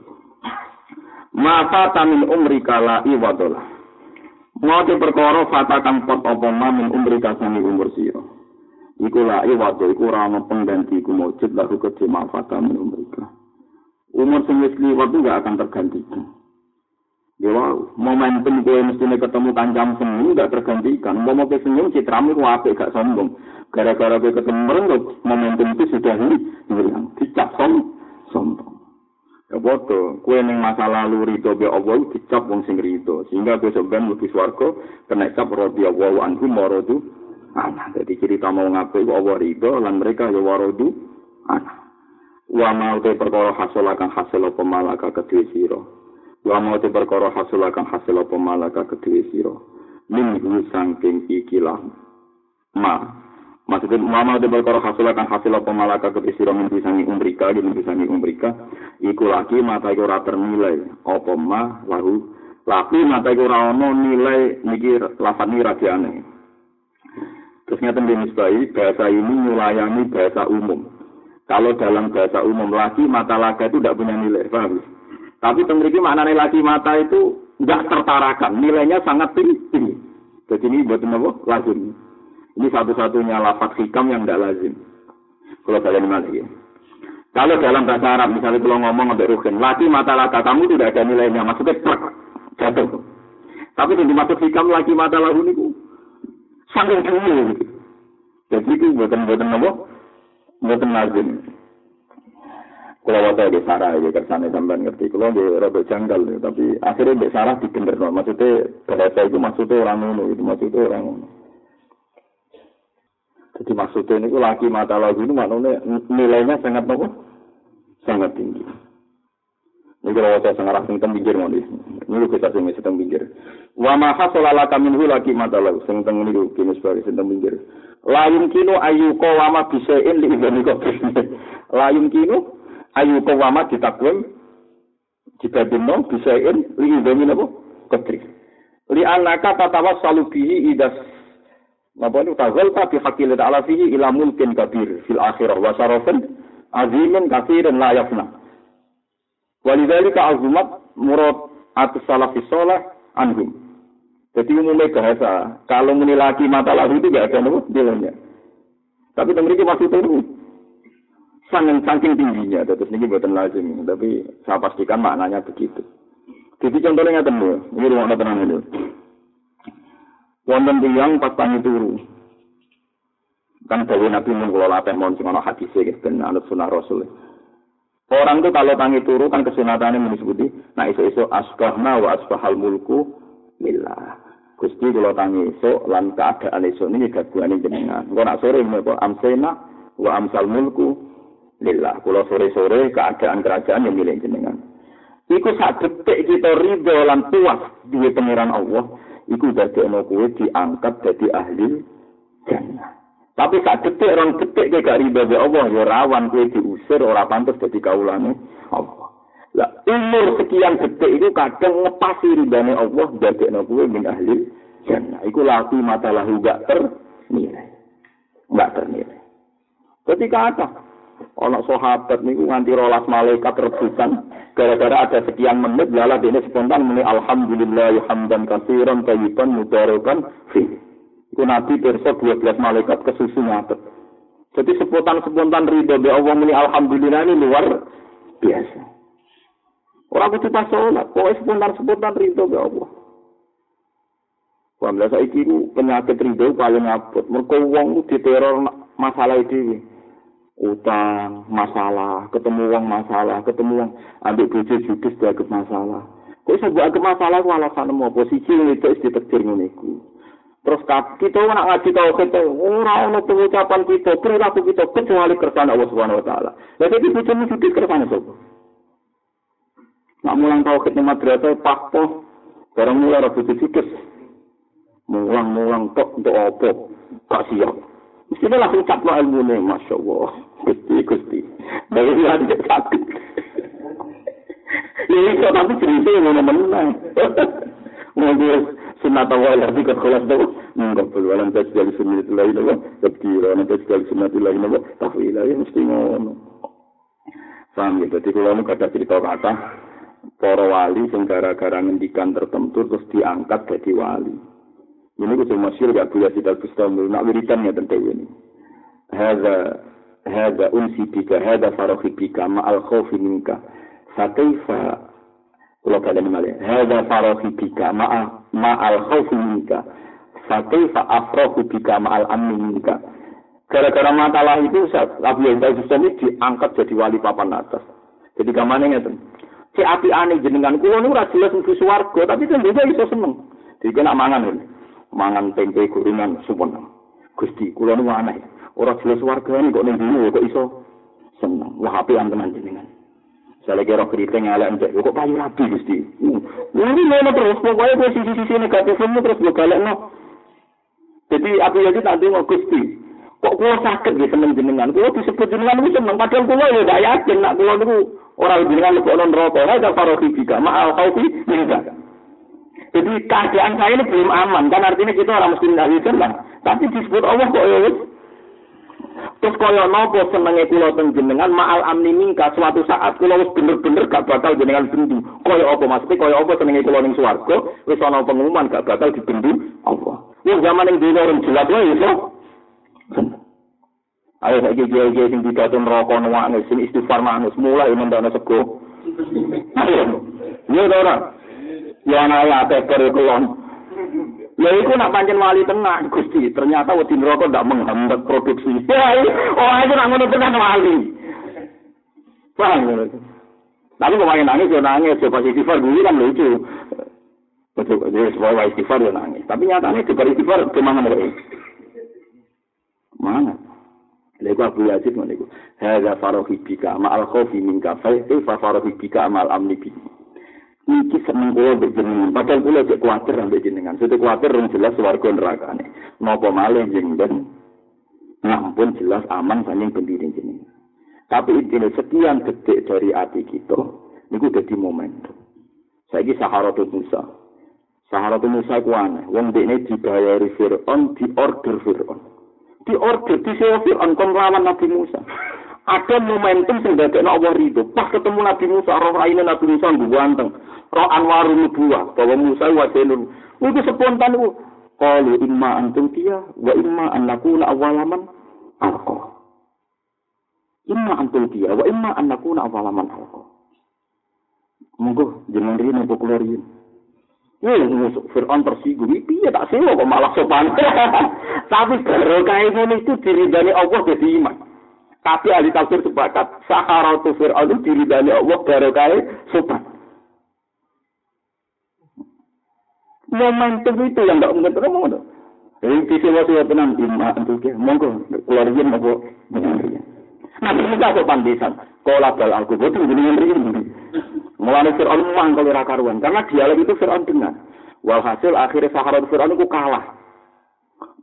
Masa tamin umri kala iwadola. Mau perkara fata kang pot apa ma min umri kasani umur siro. Iku la iwado iku rana pengganti iku mojud lalu kecil mafata min umri Umur sing wis liwat gak akan tergantikan. Ya wow, momentum gue mestinya ketemu kancam senyum gak tergantikan. Mau mau senyum citramu ku apik gak sombong. Gara-gara gue ketemu merengut, momentum itu sudah hilang. Dicap sombong. Ya bodoh, kue neng masa lalu rito be Allah dicap wong sing rito, sehingga besok ben lebih swargo kena cap rodi Allah anhu morodu anak. Jadi cerita mau ngapain Allah rito, lan mereka ya warodu. Anak. Wa mau te perkara hasil akan hasil apa malaka kedue sira. Wa mau te perkara hasil akan hasil apa malaka kedue sira. Minggu sangking ikilah. Ma. Maksudnya mama de perkara hasil akan hasil apa malaka ketisira mimpi sangi umrika di mimpi sangi umrika. Iku lagi mata iku ora ternilai. Apa ma? Lahu. Lagi mata iku ono nilai. Niki lafat ni rajane terus ngeten di misbai bahasa ini melayani bahasa umum kalau dalam bahasa umum lagi mata laga itu tidak punya nilai paham tapi temriki maknanya lagi mata itu tidak tertarakan nilainya sangat tinggi jadi ini buat apa lazim ini satu-satunya lafaz hikam yang tidak lazim. Kalau kalian lagi. Kalau dalam bahasa Arab, misalnya kalau ngomong sampai rugen, laki mata laka kamu tidak ada nilainya, maksudnya jatuh. Tapi yang dimaksud hikam laki mata lahu ini, tinggi. Gitu. Jadi itu buatan-buatan apa? Buatan lazim. Kalau waktu di Sarah, ya kersane sampai ngerti. Kalau di Robert Janggal, tapi akhirnya di Sarah dibener. Maksudnya bahasa itu maksudnya orang ngono, itu maksudnya orang ngono. Jadi maksudnya ini lagi mata lagu ini maknanya nilainya sangat apa? Sangat tinggi. Ini kalau saya sangat sing teng pinggir mau Ini lu kita sing teng pinggir. Wa ma hasala kami minhu lagi mata lagu sing teng niku kini sebagai sing teng pinggir. Layun kino ayu ko wama bisain li ibani kok. Layun kino ayu ko wama ditakwim dibandingno bisain li ibani apa? Ketri. Li anaka tatawas salubihi idas Napa itu tazal ta bi haqqil ta'ala fihi ila mulkin kabir fil akhirah wa syarafin azimin kafirin la yafna. Walidzalika azumat murad atus salafis salih anhum. Jadi umumnya bahasa, kalau muni lagi mata lalu itu gak ada nopo nilainya. Tapi maksud itu sangat saking tingginya, terus ini buatan lazim. Tapi saya pastikan maknanya begitu. Jadi contohnya ngeten lho, ini rumah tenang itu. Wonten tiyang pas tangi turu. Kan dari Nabi mun kula latih mon sing ana hadise anut sunah Rasul. Orang tuh kalau tangi turu kan kesunatannya menyebut nah iso-iso asbahna wa asbahal mulku lillah. Gusti kula tangi esuk lan keadaan esuk niki gabungane jenengan. Engko nak sore menapa amsena wa amsal mulku lillah. Kula sore-sore keadaan kerajaan yang milik jenengan. Iku sak detik kita ridho lan puas duwe pangeran Allah, iku dadekno kowe diangkat dadi ahli jannah. Tapi sak detik rong detik ke gak riba be Allah ya rawan kowe diusir ora pantes dadi kaulane Allah. Lah umur sekian detik itu kadang ngepasi ribane Allah dadekno kowe min ahli jannah. Iku lati mata lahu gak ternilai. Gak ternilai. Ketika ada Ono sahabat niku nganti rolas malaikat rebutan gara-gara ada sekian menit lala ini spontan muni alhamdulillah hamdan katsiran tayyiban mubarakan fi. Iku Nabi pirsa 12 malaikat kesusu ngatet. Jadi spontan-spontan ridho be Allah muni alhamdulillah ini luar biasa. Orang kudu pas sholat, pokoknya spontan-spontan ridho be Allah. Paham saiki ku penyakit ridho paling abot. Mergo wong diteror masalah dhewe. Utang, masalah, ketemu wong masalah, ketemu wong ambek bojo judes dianggap masalah. Kok iso dianggap masalah ku alasan apa? Posisi itu ditektir ngene iku. Terus kita nak ngaji tauhid ora ono pengucapan kita, perilaku kita kecuali kersane Allah Subhanahu wa taala. Lah iki bojomu sithik kersane sapa? Nak mulang tauhid ning madrasah pakpo, barang mulai ora bojo sithik. Mulang-mulang tok untuk apa? Kasih Mesti langsung cap lo ilmu nih, masya Allah. Gusti, gusti. Dari hati sakit. Ini kok tapi cerita yang mana-mana. Ngobrol sunat awal lagi ke kelas itu enggak perlu alam tes dari sunat lain apa? Tapi alam tes dari sunat lain apa? Lah ya mesti ngono. Paham ya? Jadi kalau kata cerita kata para wali sing gara-gara ngendikan tertentu terus diangkat jadi wali. Ini kudu masyhur gak boleh kita Bustami nak wiridan ya tentu ini. Hadza hadza unsi bika hadza farahi bika ma'al khawfi minka. Fakaifa Kalau kalian malah, hada farohi bika ma'a ma'al khawfi minka. Fakih fa'afrohu bika ma'al amni minka. Gara-gara masalah itu, Abu Yazid Bustami diangkat jadi wali papan atas. Jadi ke mana tuh? Si api aneh jenengan kulo niku ora jelas mlebu swarga, tapi kan juga iso seneng. Jadi kena mangan ini. Mangan tempe gorengan sumpun. Gusti, kulo niku aneh. Ora jelas warga ini kok ning kok iso seneng. Wah api tenan jenengan. Saya roh keriting elek entek kok payu rapi Gusti. Ini ngono terus pokoke kowe sisi-sisi negatif semua terus gue galekno. Jadi aku jadi tadi mau Gusti. Kok kulo sakit ya seneng jenengan? Kulo disebut jenengan itu seneng padahal kulo ya gak yakin nak kulo niku ora jenengan lebih ono neraka. Ora ada farohi jika ma'al khaufi minka. Jadi keadaan saya ini belum aman kan artinya kita orang muslim ahli jannah. Tapi disebut Allah kok ya Terus kaya napa senenge kula teng jenengan ma'al amni mingka suatu saat kula wis bener-bener gak bakal jenengan bendu. Kaya apa maksudnya kaya apa senenge kula ning swarga wis ana pengumuman gak bakal dibendu Allah. Wong zaman ning dunya orang jelas wae iso. Ayo saiki kiai-kiai sing pidato neraka nuwane sing istighfar manus mulai mendana sego. Ayo. Yo ora. Ya ana ya teker kulon. Ya iku nak pancen wali tenang Gusti, ternyata wedi neraka ndak menghambat produksi. Oh itu nak ngono tenan wali. Paham ya? Tapi kok main nangis ya nangis, ya pas istighfar dulu kan lucu. Betul, jadi sebuah istighfar ya nangis. Tapi nyatanya juga istighfar ke mana mereka? Mana? Lalu Abu Yazid itu? Hada farohi bika ma'al khofi minka fa farohi bika ma'al amni bika. Iki seneng kula mbek jenengan. Padahal kula cek kuwatir mbek jenengan. Sete kuwatir rung jelas swarga nerakane. Napa malih jenengan ngampun jelas aman saking pendiri jenengan. Tapi intinya sekian detik dari hati kita niku dadi momentum. Saiki saharatul Musa. Saharatul Musa ku aneh. Wong dekne dibayari Fir'aun di order Fir'aun. Di order di Fir'aun kon lawan Nabi Musa ada momentum sing dadekno Allah ridho. Pas ketemu Nabi Musa, roh raine Nabi Musa ganteng. Roh anwarun nubuwah bahwa Musa wajenun. Itu spontan itu. Qalu imma antum dia wa imma an nakuna awalaman alqa. Imma antum dia wa imma an nakuna awalaman alqa. Monggo jeneng rene apa kula riyen. Wih, musuh Fir'aun tersinggung, piye tak sewa kok malah sopan. Tapi barokah ini itu diridani Allah jadi iman. Tapi ahli tafsir sepakat, Saharatu Fir'aun diridani Allah barokah sopan. Momentum itu yang tidak mungkin terlalu Jadi kisi waktu ya tenang, iman itu ya, monggo, keluar yen apa, dengan riyen. Nabi Musa sopan desan, kola bal aku, betul dengan riyen. Mulane Fir'aun mangkel ora karuan karena dialog itu Fir'aun dengar. Walhasil akhirnya Saharat Fir'aun itu kalah.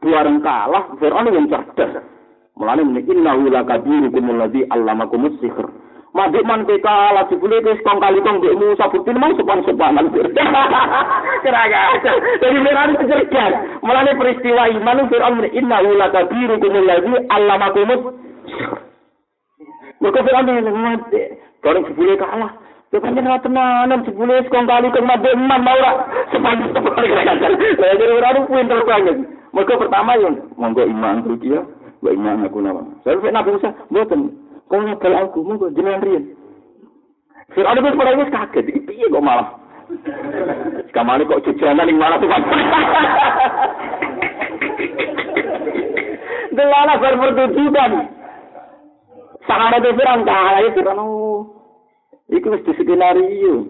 Bareng kalah, Fir'aun yang cerdas. Mulane ini innahu lakabirukum alladzi allamakumus sihr. Madik man ke kalah jebule wis kong kali kong mbek Musa bukti mau sopan-sopanan. Kira-kira. Jadi Fir'aun itu cerdas. Mulane peristiwa iman Fir'aun innahu lakabirukum alladzi allamakumus sihr. Mereka Fir'aun ini bareng jebule kalah. Ya kan jeneng tenanan jebule sekong kali kong mabuk imam mau ora kata. Lah jadi ora pinter banget. Mergo pertama yo monggo iman ku dia, wa iman aku nama. Saya nek Nabi Musa mboten. Kong ngabal aku monggo jenengan riyen. Fir'aun wis pada wis kaget, iki piye kok malah. Kamane kok jajanan ning malah tuh. Delala berpertunjukan. Sahara itu Fir'aun kalah itu kan Iku wis di skenario.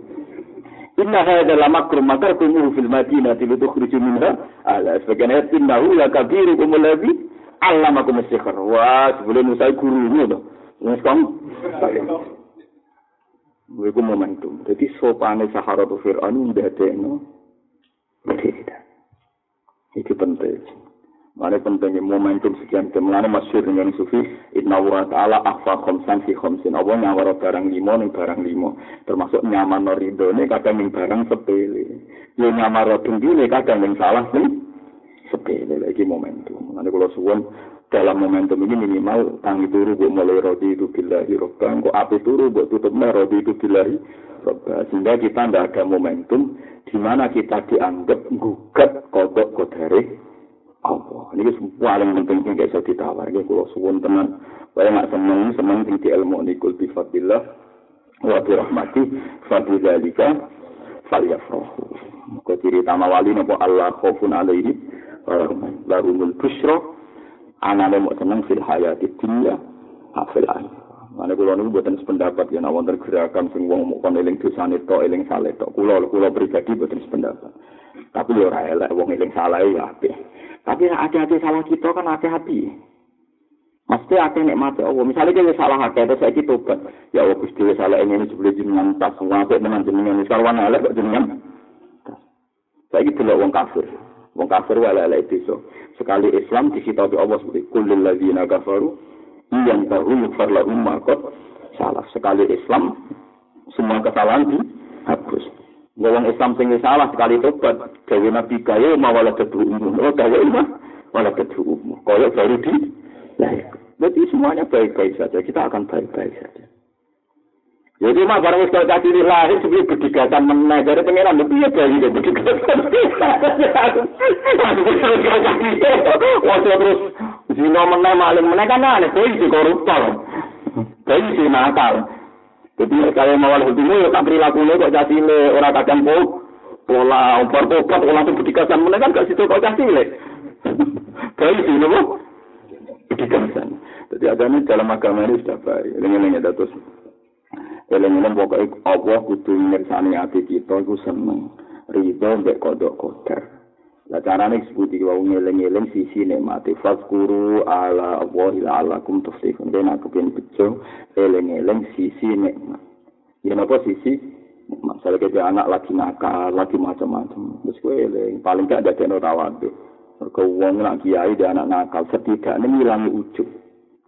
Inna hadza la makrum makartum fil madinah li tukhriju minha ala sebagian ayat innahu la kabirukum alladhi allamakum as-sihr. Wah, sebelum Musa gurumu to. Wis kan. Iku momentum. Jadi sopane Sahara tu Fir'aun ndadekno berbeda. Itu penting. Mana pentingnya momentum sekian jam mana masyur dengan sufi Inna wa ta'ala akhfa khomsan fi khomsin Allah nyawara barang limo nih barang limo Termasuk nyaman no ridho nih kadang nih barang sepele Ya nyaman no tunggu nih kadang nih salah nih sepele lagi momentum Mana kalau suwon dalam momentum ini minimal tangi turu buat mulai rodi itu billahi robbang Kok api turu buat tutupnya rodi itu billahi robbang Sehingga kita tidak ada momentum di mana kita dianggap gugat kodok kodari Allah. Ini paling penting sing gak iso ditawar. Ini kalau suwun tenan. Saya nggak seneng, seneng sing di ilmu ini kul bifadillah. Wa birahmati fadidhalika falyafrahu. Muka ciri tama wali nopo Allah khofun alaihi. Larumul bushro. Anane mau seneng fil hayati dunya. Hafil akhir. Mana kulo niku buatan sependapat ya, nawon tergerakan sing wong mau kon eling dosane tok eling saleh tok. Kulo kulo pribadi buatan sependapat. Tapi ora elek wong eling salah ya apik. Tapi hati-hati salah kita kan hati-hati. Mesti hati nek mati Allah. Misalnya kita salah hati, terus saya tobat. Ya Allah, Gusti salah ini sebelum jenengan tas. Wapik dengan jenengan. Sekarang elek kok jenengan. Gitu loh wong kafir. Wong kafir wala elek itu. Sekali Islam disita oleh Allah seperti kulil ladzina kafaru yang tahu yukfar lahum makot salah. Sekali Islam semua kesalahan dihapus. Wong Islam sing salah sekali tobat, gawe nabi kaya mawala umum. Oh, gawe mah wala kedu umum. Kaya baru di lahir. Berarti semuanya baik-baik saja. Kita akan baik-baik saja. Jadi mah barang wis kaya di lahir sebelum berdikatan meneh dari pengiran lebih ya bayi dia berdikatan. Waktu terus zina meneh maling meneh kan aneh, bayi si koruptor. Bayi si nakal. Jadi kalau mau oleh hukumnya ya tak perilakunya kok jadi le orang kadang po pola umpar tobat pola tuh berdikasan mana kan gak situ kok jadi le. Baik sih nopo berdikasan. Jadi agama dalam agama ini sudah baik. Lengan-lengan datus. Lengan-lengan pokoknya Allah kudu mirsani hati kita itu seneng. Ridho mbek kodok kodar. Lah carane disebut iki wau ngeling-eling sisi nikmate fazkuru ala Allah ala kum tuflihun. Ben aku pengen bejo eling-eling sisi nikmat. Ya napa sisi. Saya kita anak lagi nakal, lagi macam-macam. Terus gue eling paling gak ada tekno tawadu. Mergo wong nak kiai dan anak nakal setidaknya ngilangi ujub.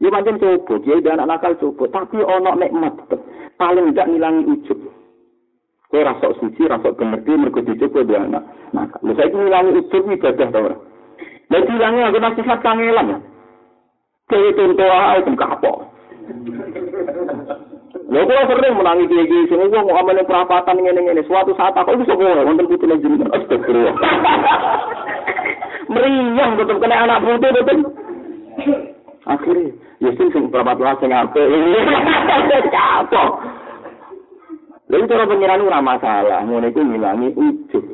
Ya pancen coba, kiai dan anak nakal coba, tapi ono nikmat Paling gak ngilangi ujub. Kowe rasa suci, rasa pengerti, mergo dicoba dia anak. Nah, lha saiki ngilangi ujuk ibadah ta ora? Lha dilangi aku nang sifat kangelan. Kowe contoh ae kum kapok. Lha kok sering menangi iki sing wong mau amane perapatan ngene-ngene. Suatu saat aku iso kowe wonten putune jenengan. Astagfirullah. Meriang betul kena anak putu betul. Akhirnya, ya sing sing perapatan sing. Kapok. Lalu cara pengiran ora masalah, ngono iku ngilangi ujub.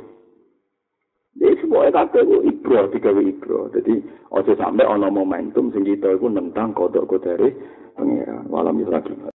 Jadi sebuah kabeh ku ibro digawe ibro. Jadi aja sampai ana momentum sing kita iku nentang kodok kodare pengiran. Walam lagi.